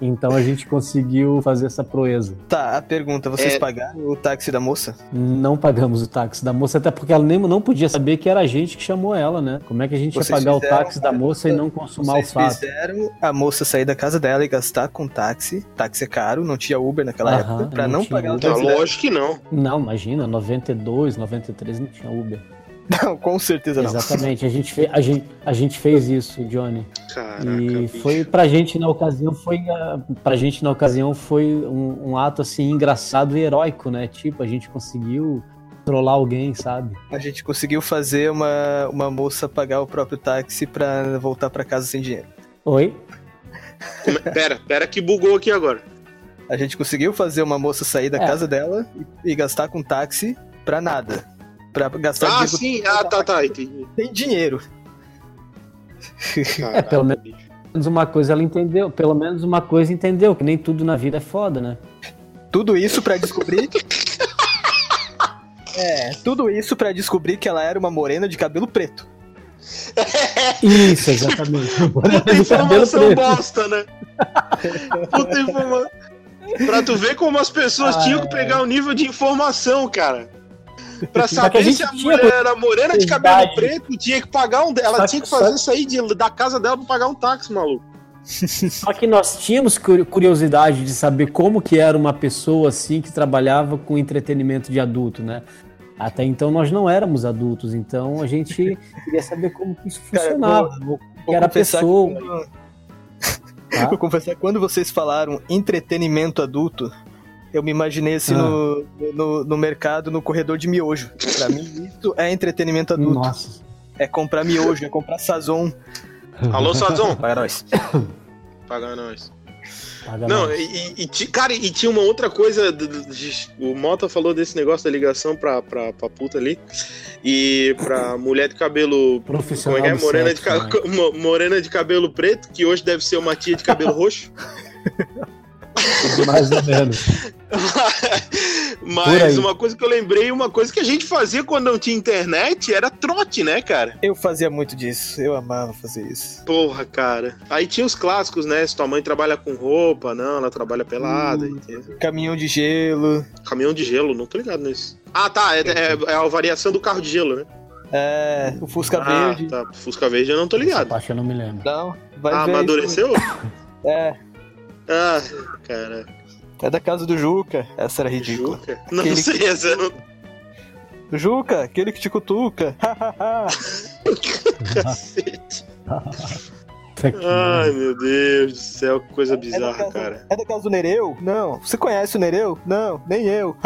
Então a gente conseguiu fazer essa proeza. Tá, a pergunta, vocês É. pagaram o táxi da moça? Não pagamos o táxi da moça, até porque ela nem não podia saber que era a gente que chamou ela, né? Como é que a gente Vocês ia pagar o táxi da moça e não consumar Vocês o fato? fizeram a moça sair da casa dela e gastar com táxi. Táxi é caro, não tinha Uber naquela Aham, época, pra não não, pagar o Uber. Ah, táxi dela. lógico que não. Não, imagina, 92, 93 não tinha Uber. Não, com certeza não. Exatamente, a gente, fe- a, gente, a gente fez isso, Johnny. Caraca, e bicho. foi pra gente na ocasião foi ah, pra gente na ocasião foi um, um ato assim engraçado e heróico, né? Tipo, a gente conseguiu trollar alguém, sabe? A gente conseguiu fazer uma, uma moça pagar o próprio táxi pra voltar pra casa sem dinheiro. Oi? Como é- Pera, pera que bugou aqui agora. A gente conseguiu fazer uma moça sair da É. casa dela e, e gastar com táxi pra nada. Pra gastar Ah, dinheiro sim. Ah, tá, tá. Entendi. sem dinheiro. Caraca, pelo menos- uma coisa ela entendeu, pelo menos uma coisa entendeu, que nem tudo na vida é foda, né? Tudo isso pra descobrir. É, tudo isso pra descobrir que ela era uma morena de cabelo preto. Isso, exatamente. Puta informação bosta, né? Puta informação. Pra tu ver como as pessoas Ah, tinham que pegar o nível de informação, cara. Pra Só saber a gente se a tinha mulher era morena de cabelo curiosidade. preto, tinha que pagar um. Ela Só tinha que- fazer isso aí de- da casa dela pra pagar um táxi, maluco. Só que nós tínhamos curi- curiosidade de saber como que era uma pessoa assim que trabalhava com entretenimento de adulto, né? Até então nós não éramos adultos, então a gente queria saber como que isso Cara, funcionava. vou- que Vou era a pessoa. que Tá? Vou confessar que quando vocês falaram entretenimento adulto, eu me imaginei assim Ah. no, no, no mercado, no corredor de miojo. Pra mim, isso é entretenimento adulto. Nossa. É comprar miojo, é comprar sazon. Alô, Sazon? Para nós. Paga nós. Paga Não, nós. e, e- e cara, e tinha uma outra coisa. o Mota falou desse negócio da ligação pra, pra, pra puta ali. E pra mulher de cabelo. Como Profissional é que é? do Morena de, né? mo- morena de cabelo preto, que hoje deve ser uma tia de cabelo roxo. Mais ou menos. Mas uma coisa que eu lembrei, uma coisa que a gente fazia quando não tinha internet era trote, né, cara? Eu fazia muito disso, eu amava fazer isso. Porra, cara. Aí tinha os clássicos, né? Se tua mãe trabalha com roupa, não, ela trabalha pelada. Hum. Caminhão de gelo. Caminhão de gelo, não tô ligado nisso. Ah, tá, é, é- é a variação do carro de gelo, né? É, o Fusca ah, Verde. tá. Fusca Verde eu não tô Essa ligado. parte eu não me lembro. Não, vai Ah, ver. amadureceu? É, Ah, cara. é da casa do Juca. Essa era ridícula. Juca? Não Aquele- sei, essa eu não... Juca, aquele que te cutuca. Cacete. Que Ai, meu Deus do céu, que coisa É da, bizarra, casa, cara. é da casa do Nereu? Não. Você conhece o Nereu? Não, nem eu.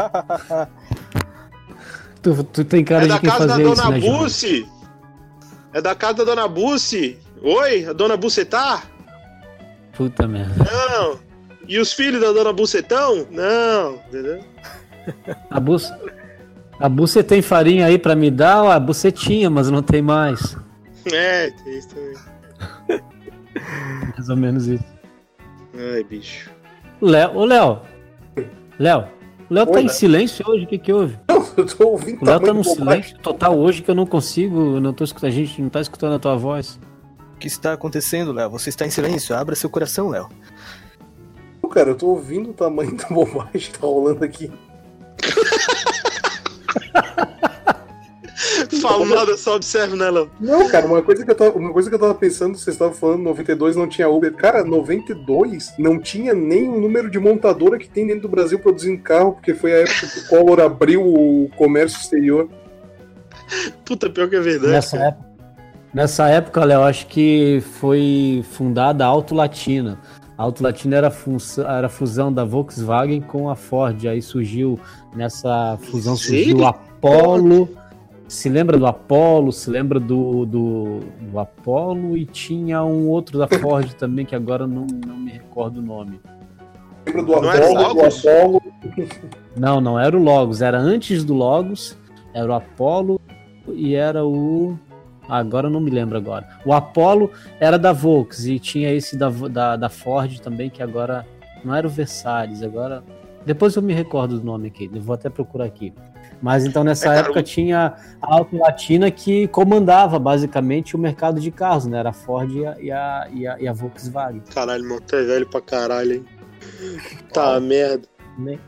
Tu, tu tem cara É de da quem casa da fazia isso, dona né, João? Bussi? É da casa da dona Bussi? Oi, a dona Bucetá? Puta merda. Não. E os filhos da dona Bucetão? Não, entendeu? A buça. A tem farinha aí pra me dar? A bucetinha, mas não tem mais. É, tem isso também. Mais ou menos isso. Ai, bicho. Léo, ô Léo. Léo. O Léo tá em silêncio hoje, o que que houve? Eu tô ouvindo O Léo tá num silêncio total hoje que eu não consigo, não tô escutando, a gente não tá escutando a tua voz. O que está acontecendo, Léo? Você está em silêncio. Abra seu coração, Léo. Cara, eu tô ouvindo o tamanho da bobagem que tá rolando aqui. Falo nada, só observo, né, Léo? Não, cara, uma coisa que eu tava, uma coisa que eu tava pensando, vocês estavam falando, 92 não tinha Uber. Cara, 92 não tinha nem o número de montadora que tem dentro do Brasil produzindo carro, porque foi a época que o Collor abriu o comércio exterior. Puta, pior que é verdade. Nessa cara. época, nessa época, Léo, acho que foi fundada a Auto Latina. A Auto Latina era, era a fusão da Volkswagen com a Ford. Aí surgiu, nessa fusão surgiu o Apollo. Se lembra do Apollo, se lembra do, do, do Apollo e tinha um outro da Ford também, que agora não, não me recordo o nome. Lembra do Apollo, do? Apollo. Não, não era o Logos, era antes do Logos, era o Apollo e era o. Agora eu não me lembro agora. O Apollo era da Volks e tinha esse da, da, da Ford também, que agora não era o Versalhes, agora. Depois eu me recordo do nome aqui, vou até procurar aqui. Mas então nessa É, cara, época o- tinha a Auto Latina que comandava basicamente o mercado de carros, né? Era a Ford e a, e a, e a, e a Volkswagen. Caralho, mano, tu é velho pra caralho, hein? Tá merda. Nem,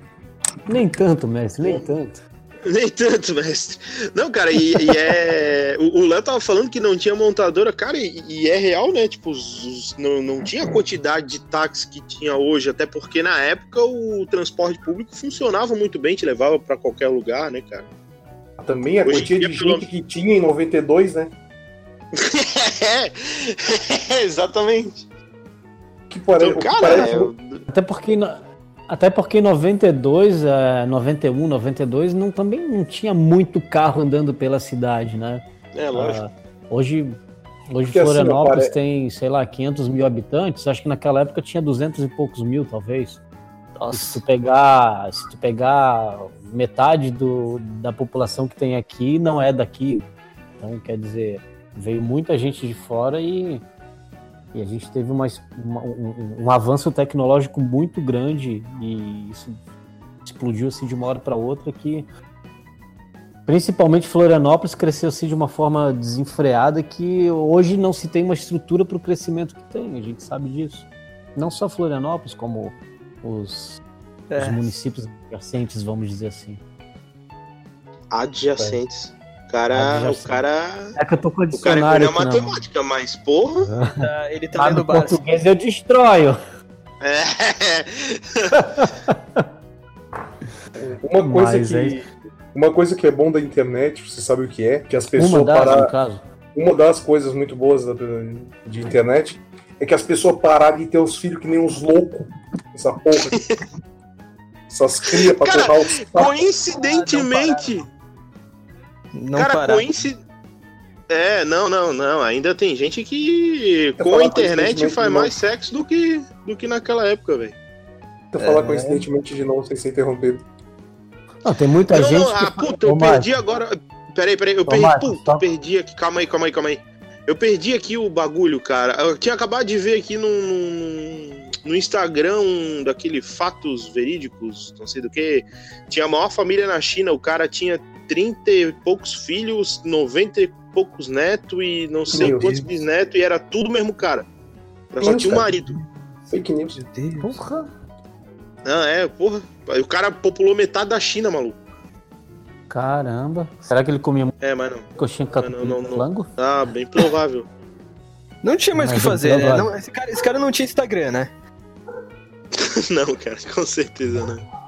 nem tanto, mestre, nem tanto. Nem tanto, mestre. Não, cara, e, e é. O o Léo tava falando que não tinha montadora, cara, e, e é real, né? Tipo, os- os- não, não tinha a quantidade de táxi que tinha hoje, até porque na época o transporte público funcionava muito bem, te levava pra qualquer lugar, né, cara? Também a Hoje quantia de pelo- gente que tinha em 92, né? é, exatamente. Que pare... Então, cara, parece- é- Até porque, no- até porque em 92, eh, 91, 92, não, também não tinha muito carro andando pela cidade, né? é lógico. Ah, hoje, hoje Porque assim, Florianópolis apare- tem, sei lá, 500 mil habitantes. Acho que naquela época tinha 200 e poucos mil, talvez. E se tu pegar, se tu pegar metade do, da população que tem aqui, não é daqui. Então, quer dizer, veio muita gente de fora e, e a gente teve uma, uma- um, um avanço tecnológico muito grande e isso explodiu assim de uma hora para outra que principalmente Florianópolis cresceu assim de uma forma desenfreada que hoje não se tem uma estrutura para o crescimento que tem, a gente sabe disso. Não só Florianópolis, como os, os É. municípios adjacentes, vamos dizer assim. Adjacentes. O cara, Adjacentes. o cara. É que eu tô com o O cara é dicionário na mão. matemática, mas porra. Tá, ele tá Mas lendo o básico. português eu destroio. É. Uma coisa Mas que. é Uma coisa que é bom da internet, você sabe o que é? Que as Uma pessoas das, no pararam. caso. Uma das coisas muito boas da- de internet é que as pessoas pararam de ter os filhos que nem uns loucos. Essa porra. Essas crias pra Cara, torrar os. Coincidentemente. Não cara, parar. coinci... É, não, não, não. Ainda tem gente que Eu com falar a internet faz mais sexo do que, do que naquela época, velho. Vou falar É. coincidentemente de novo, sem ser interrompido. Não, tem muita Não, gente não, que ah, puta, eu Ô, Marcos, perdi agora. Peraí, peraí, eu Ô, perdi. Marcos, Puta, só- perdi aqui. Calma aí, calma aí, calma aí. Eu perdi aqui o bagulho, cara. Eu tinha acabado de ver aqui no, no, no Instagram um daquele fatos verídicos, não sei do que. Tinha a maior família na China, o cara tinha 30 e poucos filhos, 90 e poucos netos e não sei Meu quantos bisnetos, e era tudo mesmo cara. Só tinha um marido. Fake news. Meu Deus. Porra. Ah, é, porra. O cara populou metade da China, maluco. Caramba. Será que ele comia É, mas não. coxinha Não, não, não, com não. flango? Ah, bem provável. Não tinha mais o que é fazer, né? Não, esse, cara, esse cara não tinha Instagram, né? não, cara, com certeza não.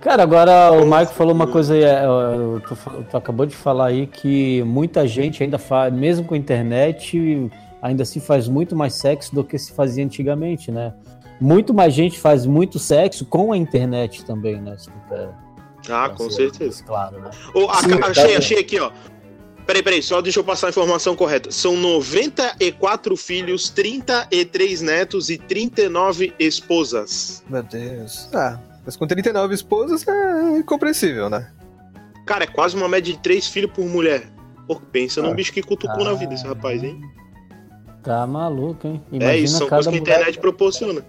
Cara, agora o Mike falou uma coisa aí, é, é, tu, tu acabou de falar aí que muita gente ainda faz, mesmo com a internet, ainda se faz muito mais sexo do que se fazia antigamente, né? Muito mais gente faz muito sexo com a internet também, né? Se tu quer Ah, com ser certeza. Claro, né? Ô, a- Sim, achei, tá. achei aqui, ó. Peraí, peraí, só deixa eu passar a informação correta. São 94 filhos, 33 netos e 39 esposas. Meu Deus. Ah, mas com 39 esposas é incompreensível, né? Cara, é quase uma média de 3 filhos por mulher. Pô, pensa num Ah. bicho que cutucou na vida esse rapaz, hein? Tá maluco, hein? é isso, são coisas que a internet proporciona.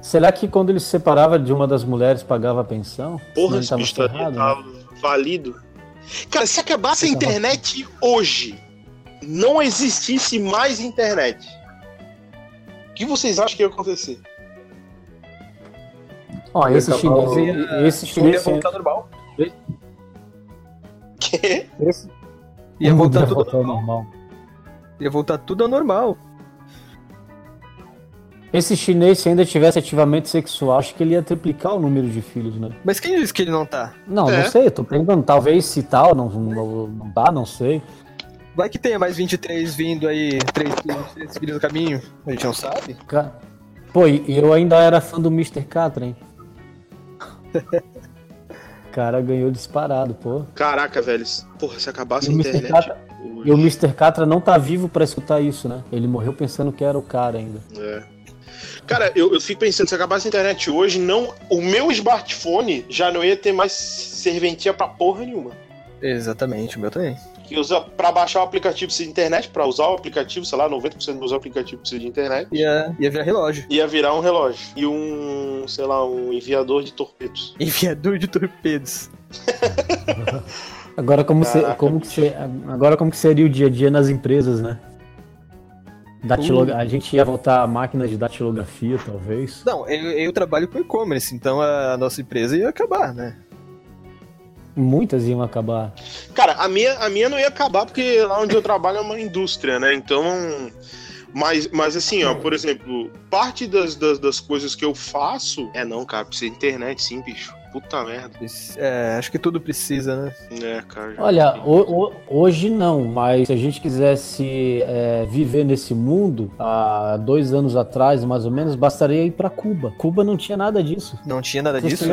Será que quando ele se separava de uma das mulheres pagava a pensão? Porra, esse bicho tá, ferrado, tá né? valido. Cara, se acabasse a tava- internet hoje, não existisse mais internet, o que vocês acham que ia acontecer? Ó, esse Ele chinês, tava- ia- esse Ia chinês, voltar normal. Que? esse, Ia voltar ia tudo voltar ao normal. normal. Ia voltar tudo ao normal. Esse chinês, se ainda tivesse ativamente sexual, acho que ele ia triplicar o número de filhos, né? Mas quem disse que ele não tá? Não, É. não sei, eu tô perguntando. Talvez se tal, não, não, não dá, não sei. Vai que tenha mais 23 vindo aí, três filhos, três filhos no caminho. A gente não sabe. Pô, e eu ainda era fã do Mr. Catra, hein? O cara ganhou disparado, pô. Caraca, velho. Porra, se acabasse a internet. Catra, e o Mr. Catra não tá vivo pra escutar isso, né? Ele morreu pensando que era o cara ainda. É. Cara, eu, eu fico pensando, se acabasse a internet hoje, não, o meu smartphone já não ia ter mais serventia pra porra nenhuma. Exatamente, o meu também. Que usa pra baixar o aplicativo precisa de internet, pra usar o aplicativo, sei lá, 90% dos aplicativos precisa de internet. Ia, ia virar relógio. Ia virar um relógio. E um, sei lá, um enviador de torpedos. Enviador de torpedos. Agora como, se- como que se- agora como que seria o dia a dia nas empresas, né? Datiloga- A gente ia voltar a máquina de datilografia, talvez. Não, eu, eu trabalho com e-commerce, então a nossa empresa ia acabar, né? Muitas iam acabar. Cara, a minha, a minha não ia acabar porque lá onde eu trabalho é uma indústria, né? Então. Mas, mas assim, ó, por exemplo, parte das, das, das coisas que eu faço. É não, cara, precisa de internet, sim, bicho. Puta merda. É, acho que tudo precisa, né? É, cara. Olha, ho- ho- hoje não, mas se a gente quisesse é, viver nesse mundo, há dois anos atrás, mais ou menos, bastaria ir para Cuba. Cuba não tinha nada disso. Não tinha nada disso?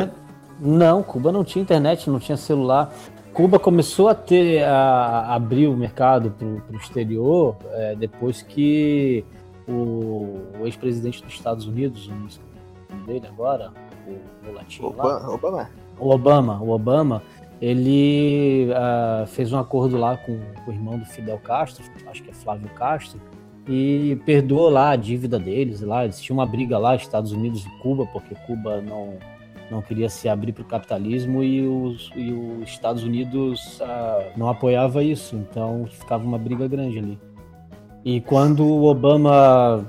Não, Cuba não tinha internet, não tinha celular. Cuba começou a ter a, abrir o mercado para o exterior é, depois que o, o ex-presidente dos Estados Unidos, o nome dele agora, o, o latino lá, Opa, opa, o Obama, o Obama, ele ah, fez um acordo lá com, com o irmão do Fidel Castro, acho que é Flávio Castro, e perdoou lá a dívida deles. Lá eles tinham uma briga lá, Estados Unidos e Cuba, porque Cuba não não queria se abrir para o capitalismo e os, e os Estados Unidos ah, não apoiava isso, então ficava uma briga grande ali. E quando o Obama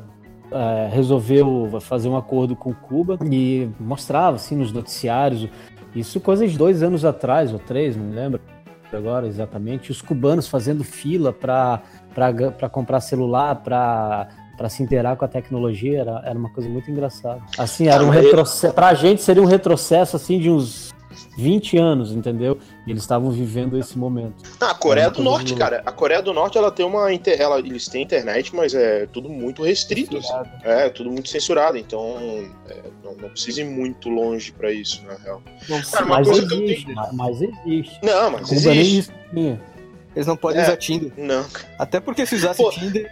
eh, resolveu fazer um acordo com Cuba e mostrava assim nos noticiários, isso coisa de dois anos atrás ou três, não lembro agora exatamente, os cubanos fazendo fila para comprar celular, para para se inteirar com a tecnologia era, era uma coisa muito engraçada. Assim, era um retrocesso. Pra gente seria um retrocesso assim de uns 20 anos, entendeu? E eles estavam vivendo esse momento. Ah, a Coreia do Norte, cara. A Coreia do Norte, ela tem uma. Inter... Ela, eles têm internet, mas é tudo muito restrito. assim. É, tudo muito censurado. Então, é, não, não precisa ir muito longe pra isso, na real. Não Cara, Mas existe, tenho- mas, mas existe. Não, mas Cuba nem existe. Eles não podem É. usar Tinder. Não. Até porque se usasse Pô. Tinder.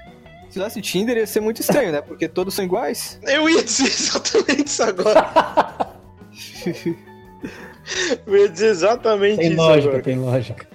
Se usasse Tinder ia ser muito estranho, né? Porque todos são iguais. Eu ia dizer exatamente isso agora. eu ia dizer exatamente Tem isso lógica, agora. tem lógica.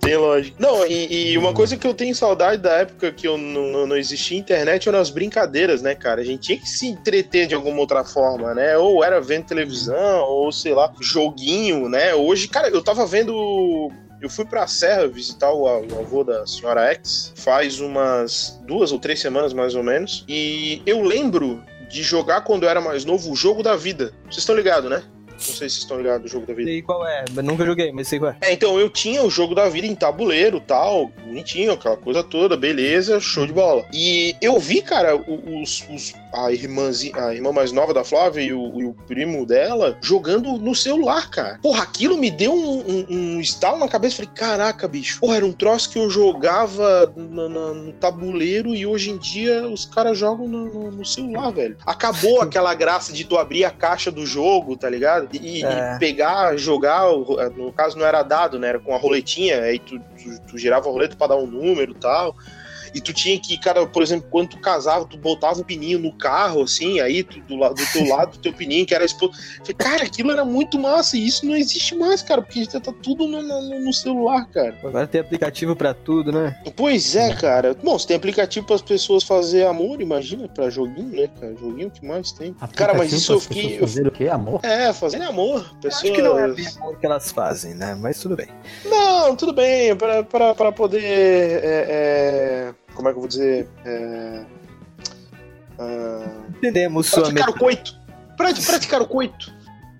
Tem lógica. Não, e, e uma coisa que eu tenho saudade da época que eu não, não, não existia internet eram as brincadeiras, né, cara? A gente tinha que se entreter de alguma outra forma, né? Ou era vendo televisão, ou sei lá, joguinho, né? Hoje, cara, eu tava vendo. Eu fui pra Serra visitar o, o avô da senhora X faz umas duas ou três semanas mais ou menos. E eu lembro de jogar quando eu era mais novo o jogo da vida. Vocês estão ligados, né? Não sei se vocês estão ligados do jogo da vida. Sei qual é, mas nunca joguei, mas sei qual é. É, então eu tinha o jogo da vida em tabuleiro tal, bonitinho, aquela coisa toda, beleza, show de bola. E eu vi, cara, os, os- a, irmãzinha, a irmã mais nova da Flávia e o, e o primo dela jogando no celular, cara. Porra, aquilo me deu um, um, um estalo na cabeça. Falei, caraca, bicho. Porra, era um troço que eu jogava na- na- no tabuleiro e hoje em dia os caras jogam no, no- no celular, velho. Acabou aquela graça de tu abrir a caixa do jogo, tá ligado? E, e É. pegar, jogar, no caso não era dado, né? Era com a roletinha, aí tu, tu, tu girava a roleta pra dar um número e tal. E tu tinha que, cara, por exemplo, quando tu casava, tu botava o pininho no carro, assim, aí tu, do, do teu lado, do teu pininho, que era exposto. Cara, aquilo era muito massa, e isso não existe mais, cara, porque já tá tudo no, no- no celular, cara. Agora tem aplicativo pra tudo, né? Pois é, cara. Bom, se tem aplicativo para as pessoas fazer amor, imagina, pra joguinho, né, cara? Joguinho que mais tem. Cara, mas Aplicativo isso eu fiquei. Fazer o quê? Amor? É, fazendo amor. Pessoas... Acho que não é amor que elas fazem, né? Mas tudo bem. Não, tudo bem, pra, pra, pra poder. é, é, como é que eu vou dizer? É, ah, Entendemos sua praticar o coito. Pra, praticar o coito.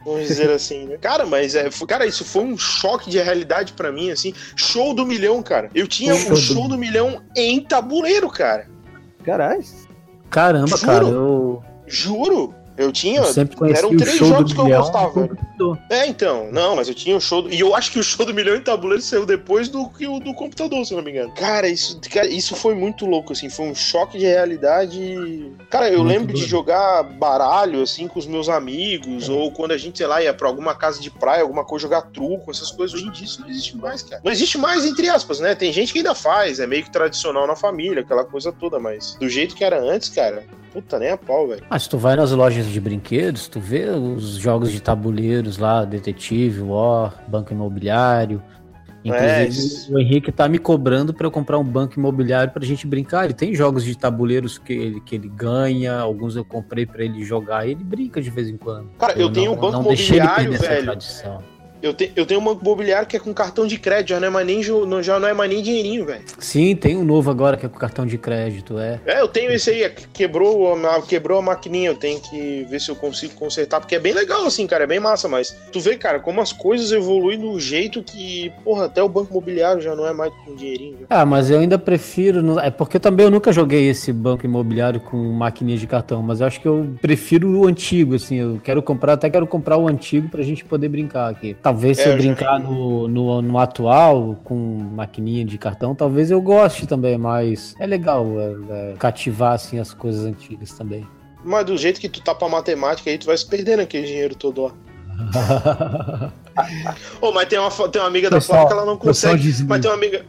Vamos dizer assim, né? Cara, mas é, cara, isso foi um choque de realidade pra mim, assim. Show do milhão, cara. Eu tinha do- show do milhão em tabuleiro, cara. Caralho. Caramba, Juro? cara, eu, Juro. Eu tinha. eu sempre conheci eram três jogos que eu milhão gostava, computador. É, então. Não, mas eu tinha o show. Do... E eu acho que o show do milhão em tabuleiro saiu depois do que o do computador, se não me engano. Cara, isso, cara, isso foi muito louco, assim. Foi um choque de realidade. Cara, eu Muito lembro de jogar baralho, assim, com os meus amigos. Ou quando a gente, sei lá, ia pra alguma casa de praia, alguma coisa, jogar truco, essas coisas. Hoje em dia isso não existe mais, cara. Não existe mais, entre aspas, né? Tem gente que ainda faz. É meio que tradicional na família, aquela coisa toda. Mas do jeito que era antes, cara. Puta, nem a pau, velho. Mas tu vai nas lojas de brinquedos, tu vê os jogos de tabuleiros lá, Detetive, War, Banco Imobiliário. Inclusive, É, o Henrique tá me cobrando pra eu comprar um banco imobiliário pra gente brincar. Ele tem jogos de tabuleiros que ele, que ele ganha, alguns eu comprei pra ele jogar e ele brinca de vez em quando. Cara, eu tenho um banco não imobiliário, velho. tradição. Eu, te, eu tenho um banco imobiliário que é com cartão de crédito, já não é mais nem, já não é mais nem dinheirinho, velho. Sim, tem um novo agora que é com cartão de crédito, é. É, eu tenho esse aí, é, quebrou, a- quebrou a maquininha, eu tenho que ver se eu consigo consertar, porque é bem legal, assim, cara, é bem massa, mas tu vê, cara, como as coisas evoluem do jeito que, porra, até o banco imobiliário já não é mais com dinheirinho. já. Ah, mas eu ainda prefiro. É porque também eu nunca joguei esse banco imobiliário com maquininha de cartão, mas eu acho que eu prefiro o antigo, assim. Eu quero comprar, até quero comprar o antigo pra gente poder brincar aqui. Talvez se É, eu eu já brincar no, no, no atual, com maquininha de cartão, talvez eu goste também, mas é legal é, é, cativar, assim, as coisas antigas também. Mas do jeito que tu tá pra matemática aí, tu vai se perdendo aquele dinheiro todo lá. Ô, mas tem uma, tem uma amiga da Flávia que ela não consegue. Mas tem uma amiga.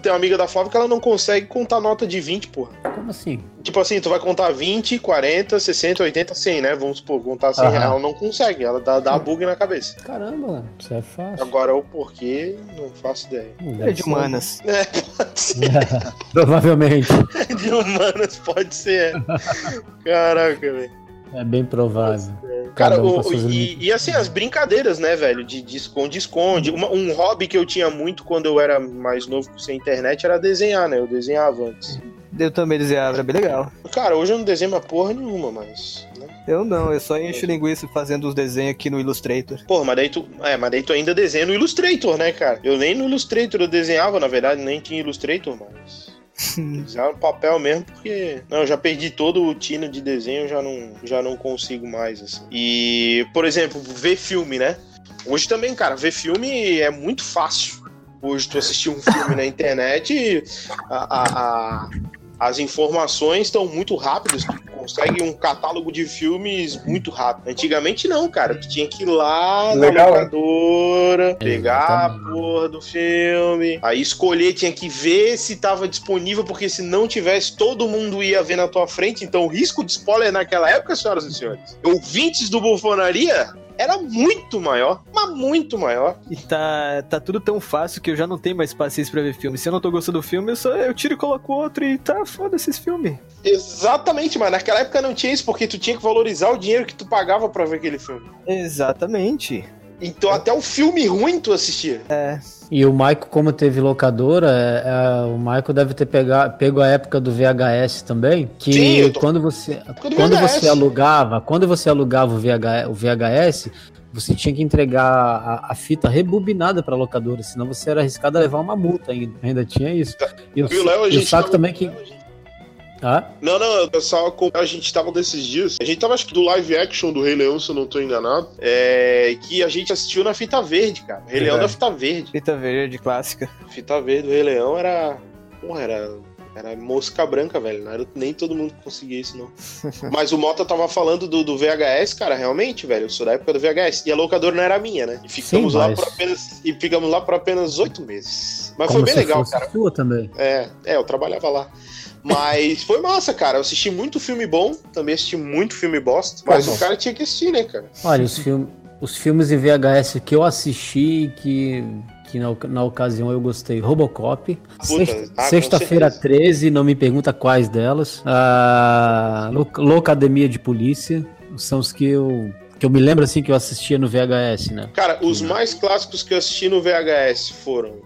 Tem uma amiga da Flávia que ela não consegue contar nota de 20, porra. Como assim? Tipo assim, tu vai contar 20, 40, 60, 80, 100, né? Vamos supor, contar 100 Aham. reais. Ela não consegue, ela dá, dá bug na cabeça. Caramba, mano, isso é fácil. Agora o porquê, não faço ideia. Hum, É deve de ser. humanas. É, pode ser. Provavelmente. De humanas, pode ser. Caraca, velho. É bem provável. Cara, Cada um o- e, e assim, as brincadeiras, né, velho? De de esconde-esconde. Uma- Um hobby que eu tinha muito quando eu era mais novo sem internet era desenhar, né? Eu desenhava antes. Eu também desenhava, era bem legal. Cara, hoje eu não desenho mais porra nenhuma, mas. Né? Eu não, eu só encho linguiça fazendo os desenhos aqui no Illustrator. Porra, mas daí tu. É, mas daí tu ainda desenha no Illustrator, né, cara? Eu nem no Illustrator eu desenhava, na verdade, nem tinha Illustrator, mas. Desenhava no papel mesmo, porque. Não, eu já perdi todo o tino de desenho, já não, já não consigo mais, assim. E, por exemplo, ver filme, né? Hoje também, cara, ver filme é muito fácil. Hoje tu assistir um filme na internet, a- a- a- as informações estão muito rápidas, tu consegue um catálogo de filmes muito rápido. Antigamente não, cara, tu tinha que ir lá Legal, na hein? locadora, pegar a porra do filme, aí escolher, tinha que ver se tava disponível, porque se não tivesse, todo mundo ia ver na tua frente, então o risco de spoiler naquela época, senhoras e senhores, ouvintes do Bufonaria, era muito maior, mas muito maior. E tá, tá tudo tão fácil que eu já não tenho mais paciência pra ver filme. Se eu não tô gostando do filme, eu, só, eu tiro e coloco outro e tá foda esses filmes. Exatamente, mas naquela época não tinha isso, porque tu tinha que valorizar o dinheiro que tu pagava pra ver aquele filme. Exatamente. Então até o filme ruim tu assistia. É. E o Maico, como teve locadora, é, é, o Maico deve ter pegar, pego a época do VHS também, que Sim, eu tô- quando você do quando você alugava, quando você alugava o, VH, o VHS, você tinha que entregar a, a fita rebobinada para locadora, senão você era arriscado a levar uma multa ainda. Ainda tinha isso. E o, Léo? E o saco tava- também que ah, Não, não, eu só com- a gente tava desses dias. A gente tava, acho que do live action do Rei Leão, se eu não tô enganado. É, que a gente assistiu na fita verde, cara. Rei Leão da fita verde. Fita verde, clássica. Fita verde do Rei Leão era. Porra, era. Era mosca branca, velho. Não era, nem todo mundo conseguia isso, não. Mas o Mota tava falando do, do VHS, cara, realmente, velho. Eu sou da época do VHS. E a locadora não era minha, né? E ficamos Sim, lá mas- por apenas. E ficamos lá por apenas oito meses. Mas como foi bem se legal, fosse cara. sua também. É, é, eu trabalhava lá. Mas foi massa, cara. Eu assisti muito filme bom, também assisti muito filme bosta. Mas Como? o cara tinha que assistir, né, cara? Olha, os, filme, os filmes em VHS que eu assisti que que na, na ocasião eu gostei. Robocop. Sexta- ah, Sexta-feira certeza. 13, não me pergunta quais delas. Ah, Lo- Locademia de Polícia. São os que eu, que eu me lembro assim que eu assistia no VHS, né? Cara, os mais clássicos que eu assisti no VHS foram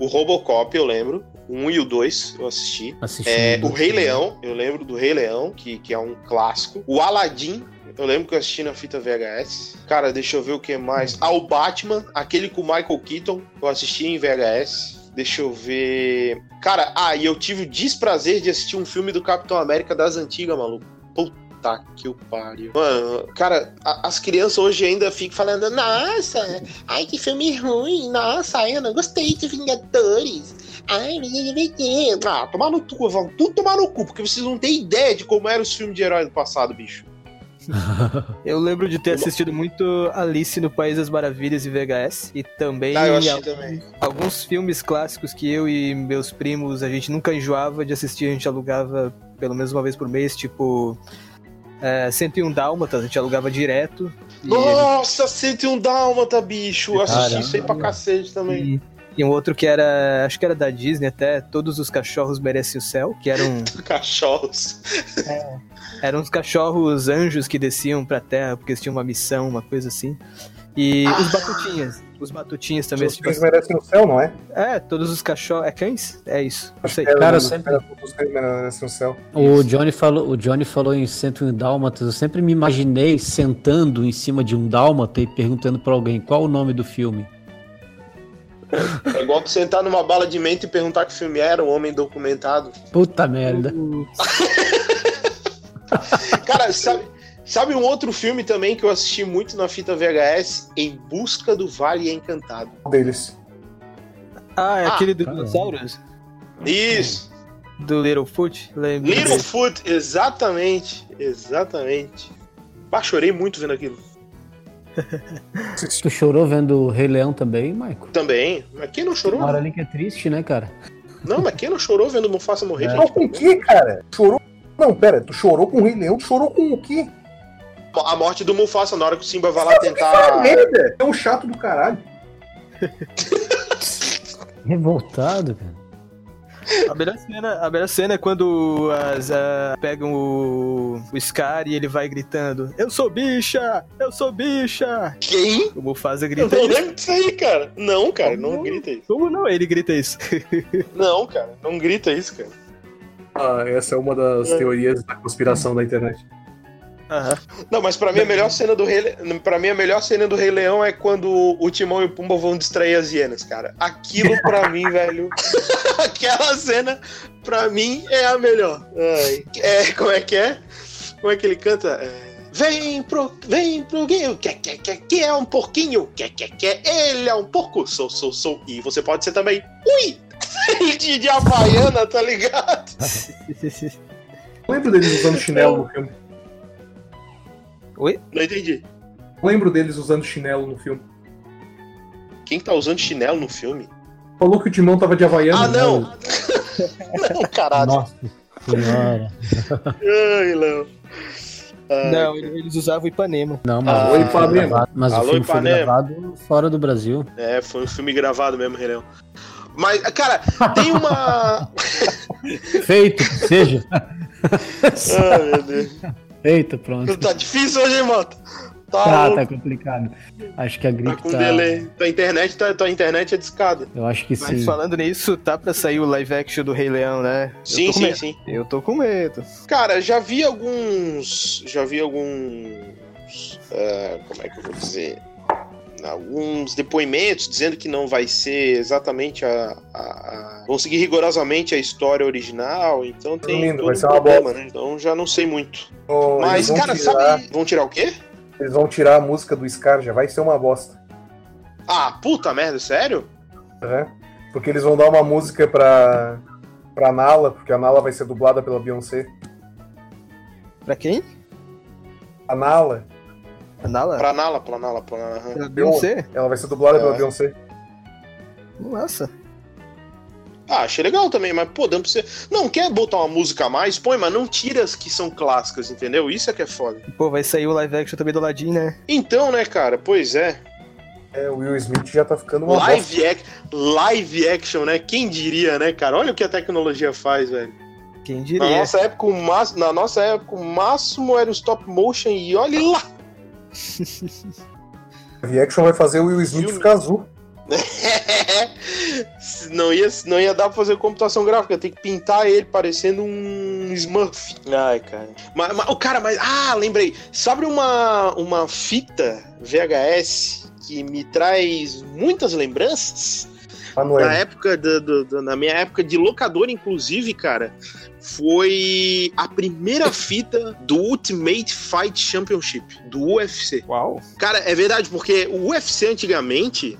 o Robocop, eu lembro. O 1 e o 2 eu assisti. Assisti É, o Rei Leão, eu lembro do Rei Leão, que, que é um clássico. O Aladdin, eu lembro que eu assisti na fita VHS. Cara, deixa eu ver o que mais. Ah, o Batman, aquele com o Michael Keaton, eu assisti em VHS. Deixa eu ver. Cara, ah, e eu tive o desprazer de assistir um filme do Capitão América das antigas, maluco. Puta que o pariu. Mano, cara, a- as crianças hoje ainda ficam falando: Nossa, ai que filme ruim, nossa, eu não gostei de Vingadores. Ai, ah, tomar no cu, vão tudo tomar no cu, porque vocês não têm ideia de como eram os filmes de herói do passado, bicho. Eu lembro de ter assistido muito Alice no País das Maravilhas e VHS. E também Ah, eu assisti al- também. alguns filmes clássicos que eu e meus primos a gente nunca enjoava de assistir, a gente alugava pelo menos uma vez por mês, tipo. É, 101 Dálmatas, a gente alugava direto. E, Nossa, 101 Dálmata, bicho. Eu assisti Caramba. isso aí pra cacete também. e, e um outro que era. Acho que era da Disney até, Todos os Cachorros Merecem o Céu, que eram, Cachorros. eram uns cachorros anjos que desciam pra terra porque eles tinham uma missão, uma coisa assim. E os Batutinhas. Os Batutinhas também. Os Tipo, cães merecem o céu, não é? é, todos os cachorros. É cães? É isso. Não sei. É, Cara, eu os- sempre- Os cães merecem o céu. O Johnny falou, o Johnny falou em 101 Dálmatas. Eu sempre me imaginei sentando em cima de um dálmata e perguntando pra alguém qual o nome do filme. É igual tu sentar numa bala de menta e perguntar que filme era, o Homem Documentado. Puta merda. Cara, sabe, sabe um outro filme também que eu assisti muito na fita VHS? Em Busca do Vale Encantado. Um deles. Ah, é Ah, aquele do dinossauros? Isso! Do Littlefoot? Littlefoot, exatamente. Exatamente. Bah, chorei muito vendo aquilo. Tu chorou vendo o Rei Leão também, Maico? Também. Mas quem não chorou? Uma hora ali que é triste, né, cara? Não, mas quem não chorou vendo Mufasa morrer? É. Chorou com o quê, cara? Chorou? Não, pera, tu chorou com o Rei Leão, tu chorou com o quê? A morte do Mufasa, na hora que o Simba vai lá Ah, tentar. merda! É um chato do caralho. Revoltado, cara. A melhor cena, a melhor cena é quando as, ah, pegam o, o Scar e ele vai gritando: Eu sou bicha! Eu sou bicha! Quem? O Mufasa Eu grita não isso. lembro disso aí, cara. Não, cara, não Como? grita isso. Como não? Ele grita isso. Não, cara, não grita isso, cara. Ah, essa é uma das É. teorias da conspiração da internet. Aham. Não, mas pra mim a melhor cena do Rei Le... para mim a melhor cena do Rei Leão é quando o Timão e o Pumba vão distrair as hienas, cara. Aquilo pra mim, velho. Aquela cena pra mim é a melhor. Ai. É, como é que é? Como é que ele canta? É, Vem pro, vem pro guinho, que, que, que, que é um porquinho, que, que, que, ele é um porco, sou, sou, sou, e você pode ser também, ui, de, de Havaiana, tá ligado? Lembro deles usando chinelo no filme. Oi? Não entendi. Lembro deles usando chinelo no filme. Quem tá usando chinelo no filme? Falou que o Timão tava de Havaiana. Ah, não! né? Não, caralho. Nossa senhora. Ai, Léo. Ai, Não, eles usavam Ipanema. Não, mas, Ah, o filme foi Ipanema. gravado, mas Alô, o filme foi Ipanema. gravado fora do Brasil. É, foi um filme gravado mesmo, Rei Leão. Mas, cara, tem uma. Feito, seja. Ai, meu Deus. Feito, pronto. Tá difícil hoje, hein, Mota? Tá, Tá, tá complicado. Acho que a tá gripe com tá. delay. Tua internet, tá, tua internet é discada. Eu acho que Mas sim. falando nisso, tá pra sair o live action do Rei Leão, né? Sim, sim, medo. sim. Eu tô com medo. Cara, já vi alguns. Já vi alguns. ah, como é que eu vou dizer? Alguns depoimentos dizendo que não vai ser exatamente a. a- a- vão seguir rigorosamente a história original, então tem Resumindo, todo vai um problema, né? Então já não sei muito. Então, Mas, cara, tirar- sabe. Vão tirar o quê? Eles vão tirar a música do Scar, já vai ser uma bosta. Ah, puta merda, sério? né? Porque eles vão dar uma música pra, pra Nala, porque a Nala vai ser dublada pela Beyoncé. Pra quem? A Nala, Nala? Pra Nala, pra Nala, pra Nala. Beyoncé? ela vai ser dublada pela É. Beyoncé. Nossa. Ah, achei legal também, mas pô, dando pra você. Não, quer botar uma música a mais? Põe, mas não tira as que são clássicas, entendeu? Isso é que é foda. Pô, vai sair o live action também do Aladdin, né? Então, né, cara? Pois é. É, o Will Smith já tá ficando uma. Live, ac... Live action, né? Quem diria, né, cara? Olha o que a tecnologia faz, velho. Quem Na diria? nossa época, o máximo, na nossa época, o máximo era o stop motion e olha lá. Live action vai fazer o Will Smith Filme. ficar azul. não, ia, não ia dar pra fazer computação gráfica, tem que pintar ele parecendo um Smurf. Ai, cara. Mas, mas- o cara, mas. Ah, lembrei. Sabe uma, uma fita VHS que me traz muitas lembranças? Manuel. Na época, do, do- do- na minha época de locador, inclusive, cara, foi a primeira fita do Ultimate Fight Championship, do UFC. Uau. Cara, é verdade, porque o UFC antigamente,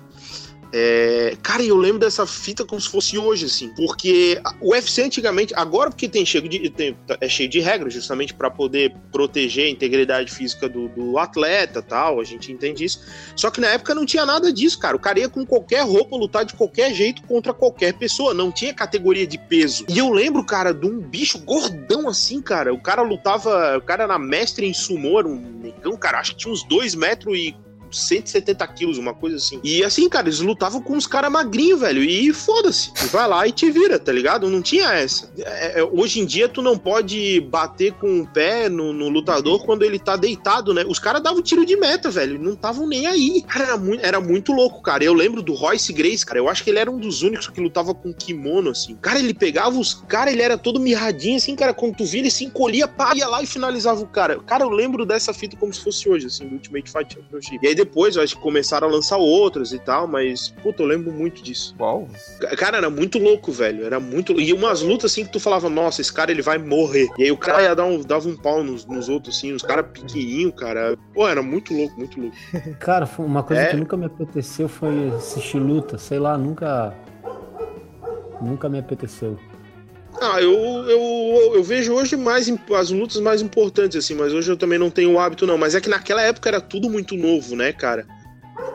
É, cara, eu lembro dessa fita como se fosse hoje, assim, porque o UFC antigamente, agora porque tem cheio de, tem, é cheio de regras, justamente para poder proteger a integridade física do, do, atleta tal, a gente entende isso. Só que na época não tinha nada disso, cara. O cara ia com qualquer roupa lutar de qualquer jeito contra qualquer pessoa, não tinha categoria de peso. E eu lembro, cara, de um bicho gordão assim, cara. O cara lutava, o cara era mestre em sumô, era um negão, cara, acho que tinha uns 2 metros e 170 quilos, uma coisa assim. E assim, cara, eles lutavam com os caras magrinhos, velho. E foda-se. Vai lá e te vira, tá ligado? Não tinha essa. É, é, hoje em dia, tu não pode bater com o pé no, no lutador quando ele tá deitado, né? Os caras davam tiro de meta, velho. Não estavam nem aí. Cara, era muito, era muito louco, cara. Eu lembro do Royce Grace, cara. Eu acho que ele era um dos únicos que lutava com kimono, assim. Cara, ele pegava os caras, ele era todo mirradinho, assim, cara. Quando tu via, ele se encolhia, pá, ia lá e finalizava o cara. Cara, eu lembro dessa fita como se fosse hoje, assim, do Ultimate Fight Championship. E aí depois, eu acho que começaram a lançar outras e tal, mas, puta, eu lembro muito disso. Uau. Cara, era muito louco, velho. Era muito. E umas lutas assim que tu falava, nossa, esse cara ele vai morrer. E aí o cara ia dar um, dava um pau nos, nos outros, assim, os caras pequenininhos, cara. Pô, era muito louco, muito louco. Cara, uma coisa é... que nunca me apeteceu foi assistir luta. Sei lá, nunca. Nunca me apeteceu. Ah, eu, eu, eu vejo hoje mais as lutas mais importantes, assim, mas hoje eu também não tenho o hábito, não. Mas é que naquela época era tudo muito novo, né, cara?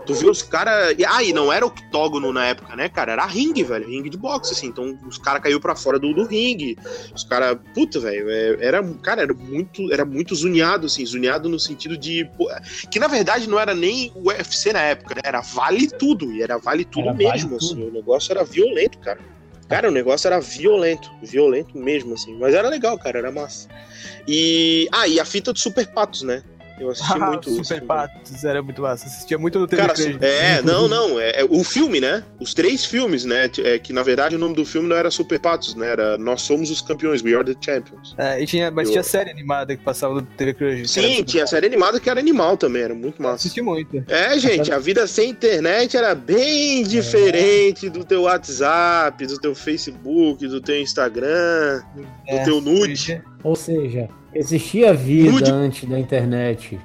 Tu viu os caras. Ah, e não era octógono na época, né, cara? Era ringue, velho. Ringue de boxe, assim. Então os caras caiu para fora do, do ringue. Os caras. Puta, velho. É, era, cara, era muito, era muito zuniado, assim. Zuniado no sentido de. Que na verdade não era nem o UFC na época, né? Era vale tudo. E era vale tudo era mesmo, vale assim. Tudo. O negócio era violento, cara. Cara, o negócio era violento, violento mesmo, assim. Mas era legal, cara, era massa. E. Ah, e a fita dos Super Patos, né? Eu assisti ah, muito Super assim, Patos, era muito massa. Assistia muito no TV Cara, É, não, não. É, é, o filme, né? Os três filmes, né? É, que na verdade o nome do filme não era Super Patos, né? Era Nós Somos os Campeões, We Are the Champions. É, e tinha, mas Eu... tinha série animada que passava no TV. Sim, tinha série animada que era animal também, era muito massa. Assisti muito. É, gente, a vida sem internet era bem diferente do teu WhatsApp, do teu Facebook, do teu Instagram, do é, teu nude. Ou seja, Existia vida Nude. antes da internet.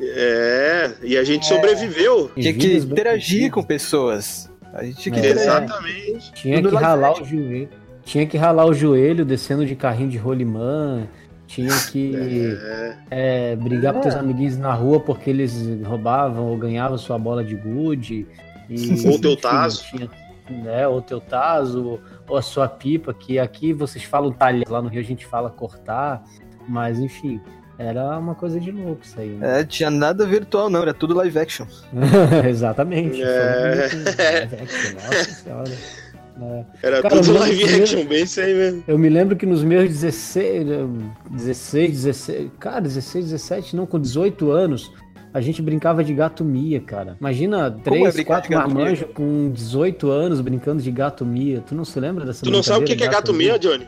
É, e a gente é. sobreviveu. Tinha que interagir com pessoas. A gente tinha que é. Exatamente. Tinha que ralar o joelho. Tinha que ralar o joelho descendo de carrinho de rolimã. Tinha que é. É, brigar com teus é. amiguinhos na rua porque eles roubavam ou ganhavam sua bola de gude. E, ou teu taso. Tinha, né, ou teu taso, ou a sua pipa, que aqui vocês falam talher, lá no Rio a gente fala cortar. Mas enfim, era uma coisa de louco isso aí. Né? É, tinha nada virtual, não, era tudo live action. Exatamente. É... Live action, nossa senhora. É. Era Cara, tudo live action, bem isso aí mesmo. Eu me lembro que nos meus 16, 16, 16, cara, 16, 17, não, com 18 anos, a gente brincava de gato Mia, cara. Imagina 3, é 4 marmanjos com 18 anos brincando de gato Mia. Tu não se lembra dessa Tu não sabe o que é gato Mia, Johnny?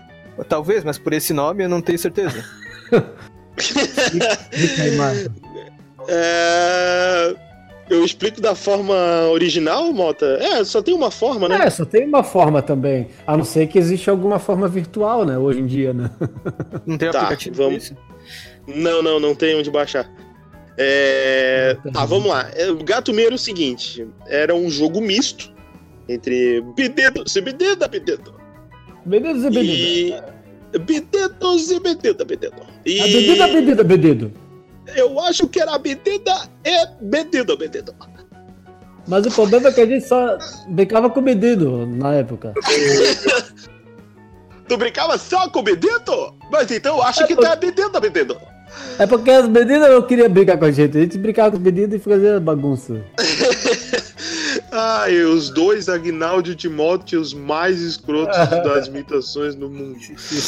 Talvez, mas por esse nome eu não tenho certeza. é... Eu explico da forma original, Mota? É, só tem uma forma, né? É, só tem uma forma também. A não ser que existe alguma forma virtual, né? Hoje em dia, né? Não tem tá, aplicativo vamos... Não, não, não tem onde baixar. É... Tá, vamos lá. É, o Gato Meio era o seguinte: era um jogo misto entre Bidedo, se Bidedo, Bidedo. Bidedo, se Bidedo. Bededos e Bededa, Bededo. E... A Bedida, Bedida, Bededo. Eu acho que era Bedida e Bedida, Bededo. Mas o problema é que a gente só brincava com o na época. tu brincava só com o Bededo? Mas então eu acho é que por... tu é Bedida, Bededo. É porque as medidas não queriam brincar com a gente. A gente brincava com medidas e fazia bagunça. Ah, e os dois, Agnaldo e Timóteo, os mais escrotos das imitações no mundo.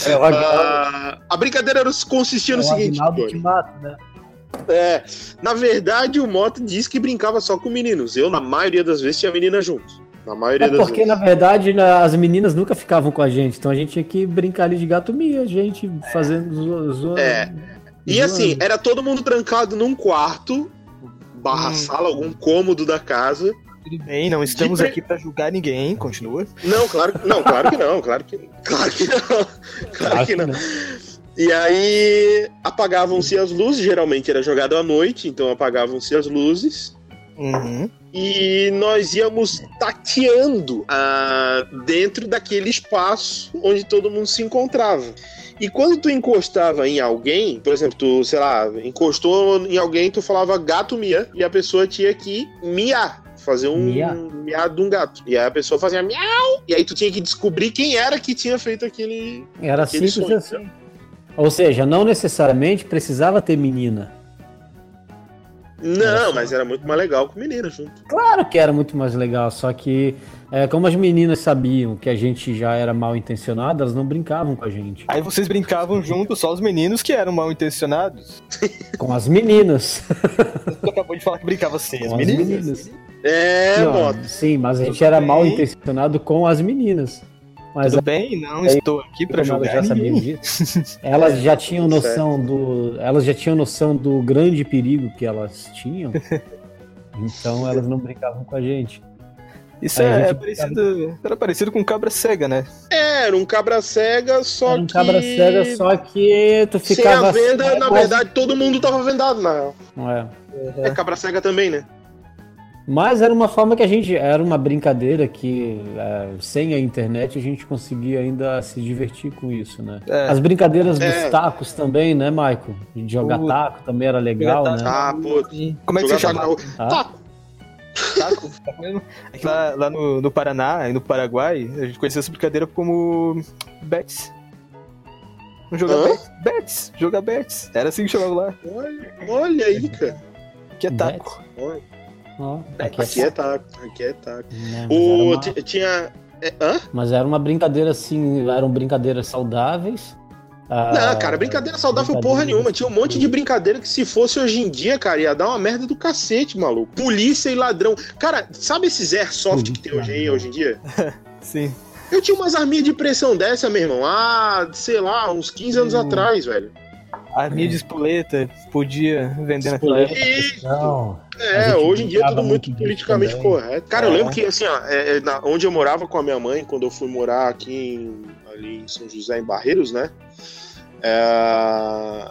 É, ah, a brincadeira consistia no é seguinte. Agnaldo Timato, né? É, na verdade, o Mota disse que brincava só com meninos. Eu, na maioria das vezes, tinha menina junto. Na maioria é das porque, vezes. na verdade, as meninas nunca ficavam com a gente. Então a gente tinha que brincar ali de gato mia, a gente fazendo zo, zo, É. E assim, era todo mundo trancado num quarto, barra hum. sala, algum cômodo da casa. Tudo bem, não estamos de... aqui para julgar ninguém, continua. Não, claro, não, claro que não, claro que, claro que não, claro, claro que não. não. E aí apagavam-se as luzes, geralmente era jogado à noite, então apagavam-se as luzes. Uhum. e nós íamos tateando ah, dentro daquele espaço onde todo mundo se encontrava. E quando tu encostava em alguém, por exemplo, tu, sei lá, encostou em alguém, tu falava gato mia, e a pessoa tinha que miar. Fazer um miado de um gato. E aí a pessoa fazia miau, e aí tu tinha que descobrir quem era que tinha feito aquele. Era Aquele simples sonho, assim. Ou seja, não necessariamente precisava ter menina. Não, mas era muito mais legal com menina junto. Claro que era muito mais legal, só que é, como as meninas sabiam que a gente já era mal intencionado, elas não brincavam com a gente. Aí vocês brincavam junto, só os meninos que eram mal intencionados. Com as meninas. Tu acabou de falar que brincava sem as Com as meninas. meninas. É, Não, moto. sim, mas a gente era Tudo mal bem. intencionado com as meninas. Mas Tudo bem, não Aí, estou aqui pra como elas jogar já sabiam disso, elas já tinham Tudo noção do, elas já tinham noção do grande perigo que elas tinham. Então elas não brincavam com a gente. Isso Aí a é, gente é parecido, era parecido com cabra cega, né? É, era um cabra cega, só Era um que. cabra cega, só que tu Sem ficava. a venda, na verdade, todo mundo tava vendado, na real. É. É cabra cega também, né? Mas era uma forma que a gente. Era uma brincadeira que é, sem a internet a gente conseguia ainda se divertir com isso, né? É. As brincadeiras É. dos tacos também, né, Maico? De jogar O- taco também era legal, né? Ah, pô. Como é que você chama? taco Ah. Taco. Mesmo? É lá, lá no, no Paraná e no Paraguai, a gente conhecia essa brincadeira como bets. Não jogar Hã? bets. Bets, jogar bets. Era assim que chamava lá. Olha, olha aí, cara. Que é taco. Olha, Ó, aqui Aqui é taco, aqui é taco. mas, O, era uma, ti- Tinha. é, hã? mas era uma brincadeira assim, eram brincadeiras saudáveis. Ah, Não, cara, brincadeira saudável brincadeira porra nenhuma. Tinha um monte de brincadeira que se fosse hoje em dia, cara, ia dar uma merda do cacete, maluco. Polícia e ladrão. Cara, sabe esses airsoft que tem hoje, aí, hoje em dia? Sim. Eu tinha umas arminhas de pressão dessa, meu irmão, há, sei lá, uns 15 anos Hum. atrás, velho. Arminha de espoleta, podia vender naquela época. E, Não, A é, hoje em dia é tudo muito muito politicamente também. correto. Cara, eu É. lembro que, assim, ó, é, é, na- onde eu morava com a minha mãe, quando eu fui morar aqui em, ali em São José, em Barreiros, né? É,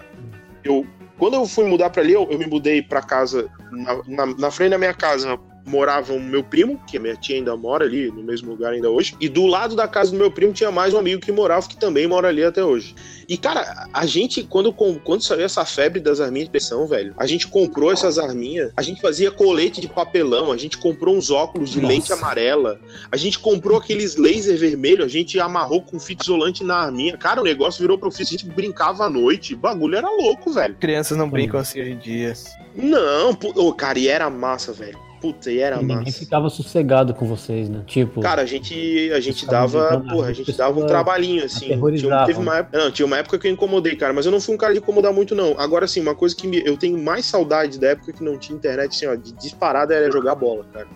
eu, quando eu fui mudar pra ali, eu, eu me mudei pra casa, na, na- na frente da minha casa morava o meu primo, que a minha tia ainda mora ali, no mesmo lugar ainda hoje, e do lado da casa do meu primo tinha mais um amigo que morava, que também mora ali até hoje. E, cara, a gente, quando, com- quando saiu essa febre das arminhas de pressão, velho, a gente comprou essas arminhas, a gente fazia colete de papelão, a gente comprou uns óculos de Nossa. lente amarela, a gente comprou aqueles laser vermelho, a gente amarrou com fita isolante na arminha. Cara, o negócio virou profissão, a gente brincava à noite, o bagulho era louco, velho. Crianças não brincam assim hoje em dia. Não, pu- ô, cara, e era massa, velho. Puta, e era ninguém massa. ficava sossegado com vocês, né? Tipo, Cara, a gente, a gente dava, porra, a gente dava um trabalhinho, assim. Tinha, teve uma época, não, tinha uma época que eu incomodei, cara, mas eu não fui um cara de incomodar muito, não. Agora, assim, uma coisa que me- eu tenho mais saudade da época que não tinha internet, assim, ó, de disparada era jogar bola, cara.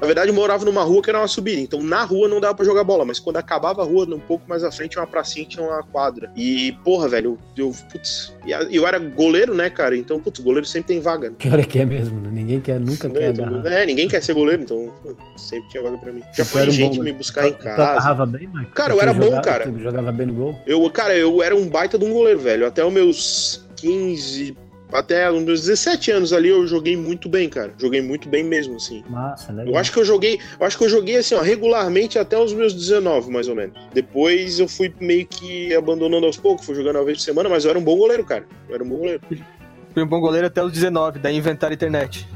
Na verdade, eu morava numa rua que era uma subida, então na rua não dava pra jogar bola, mas quando acabava a rua, um pouco mais à frente, tinha uma pracinha, tinha uma quadra. E, porra, velho, eu, putz, e eu era goleiro, né, cara? Então, putz, goleiro sempre tem vaga, né? é que é mesmo, né? Ninguém quer, nunca quer então, é, ninguém quer ser goleiro, então sempre tinha vaga pra mim. Já Tu foi gente bom- me buscar em Tu casa. agarrava bem, Mike? Cara, eu Tu era bom, jogava- cara. Tu jogava bem no gol? Eu, cara, eu era um baita de um goleiro, velho. Até os meus 15, até os meus 17 anos ali, eu joguei muito bem, cara. Joguei muito bem mesmo, assim. Massa, legal. Eu acho que eu joguei, eu acho que eu joguei assim, ó, regularmente até os meus 19, mais ou menos. Depois eu fui meio que abandonando aos poucos, fui jogando uma vez por semana, mas eu era um bom goleiro, cara. Eu era um bom goleiro. Fui um bom goleiro até os 19, daí inventaram a internet.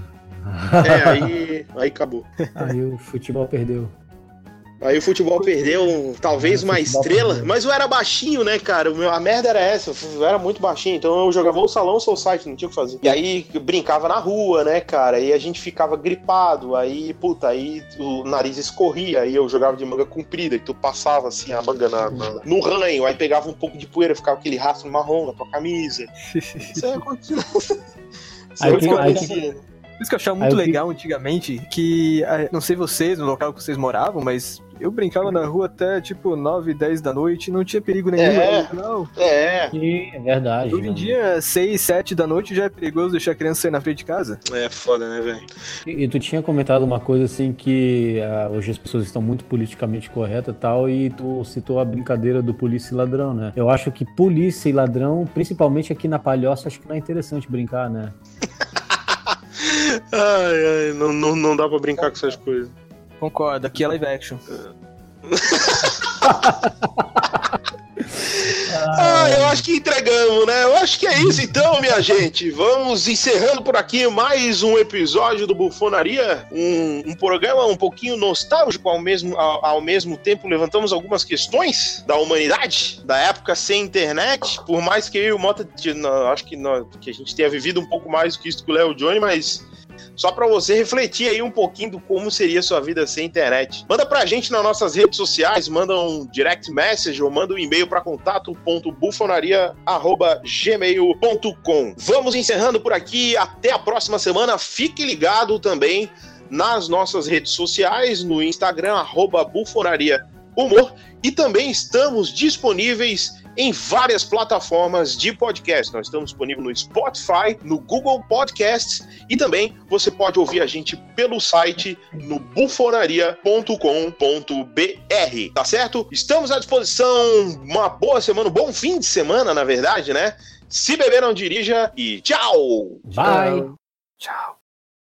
É, aí, aí acabou. Aí o futebol perdeu. Aí o futebol perdeu talvez Ah, uma estrela, mas eu era baixinho, né, cara? Meu- A merda era essa, eu era muito baixinho, então eu jogava o salão ou site, não tinha o que fazer. E aí brincava na rua, né, cara? E a gente ficava gripado, aí, puta, aí o nariz escorria, aí eu jogava de manga comprida, e tu passava assim a manga na, na- no ranho, aí pegava um pouco de poeira, ficava aquele rastro marrom na tua camisa. Isso aí acontecia. Isso Aí tem- aí. Por isso que eu achava muito eu legal antigamente, que, ah, não sei vocês, no local que vocês moravam, mas eu brincava na rua até tipo 9, 10 da noite, não tinha perigo nenhum. É. legal. É, Sim, é verdade. Hoje em dia, 6, 7 da noite já é perigoso deixar a criança sair na frente de casa. é foda, né, velho? E, e tu tinha comentado uma coisa assim que ah, hoje as pessoas estão muito politicamente corretas e tal, e tu citou a brincadeira do polícia e ladrão, né? Eu acho que polícia e ladrão, principalmente aqui na Palhoça, acho que não é interessante brincar, né? Ai, ai, não, não, não dá pra brincar com essas coisas. Concordo, aqui é live action. Ah, eu acho que entregamos, né? Eu acho que é isso então, minha gente. Vamos encerrando por aqui mais um episódio do Bufonaria. Um, um programa um pouquinho nostálgico ao mesmo, ao, ao, mesmo tempo. Levantamos algumas questões da humanidade, da época sem internet. Por mais que eu e o Mota, acho que, que a gente tenha vivido um pouco mais do que isso que o Léo Johnny, mas só para você refletir aí um pouquinho do como seria sua vida sem internet. Manda pra gente nas nossas redes sociais, manda um direct message ou manda um e-mail para contato.bufonaria@gmail.com. Vamos encerrando por aqui, até a próxima semana. Fique ligado também nas nossas redes sociais, no Instagram arroba bufonaria humor e também estamos disponíveis em várias plataformas de podcast. Nós estamos disponíveis no Spotify, no Google Podcasts e também você pode ouvir a gente pelo site no bufonaria.com.br. Tá certo? Estamos à disposição. Uma boa semana, um bom fim de semana, na verdade, né? Se beber, não dirija e tchau! Bye! Tchau!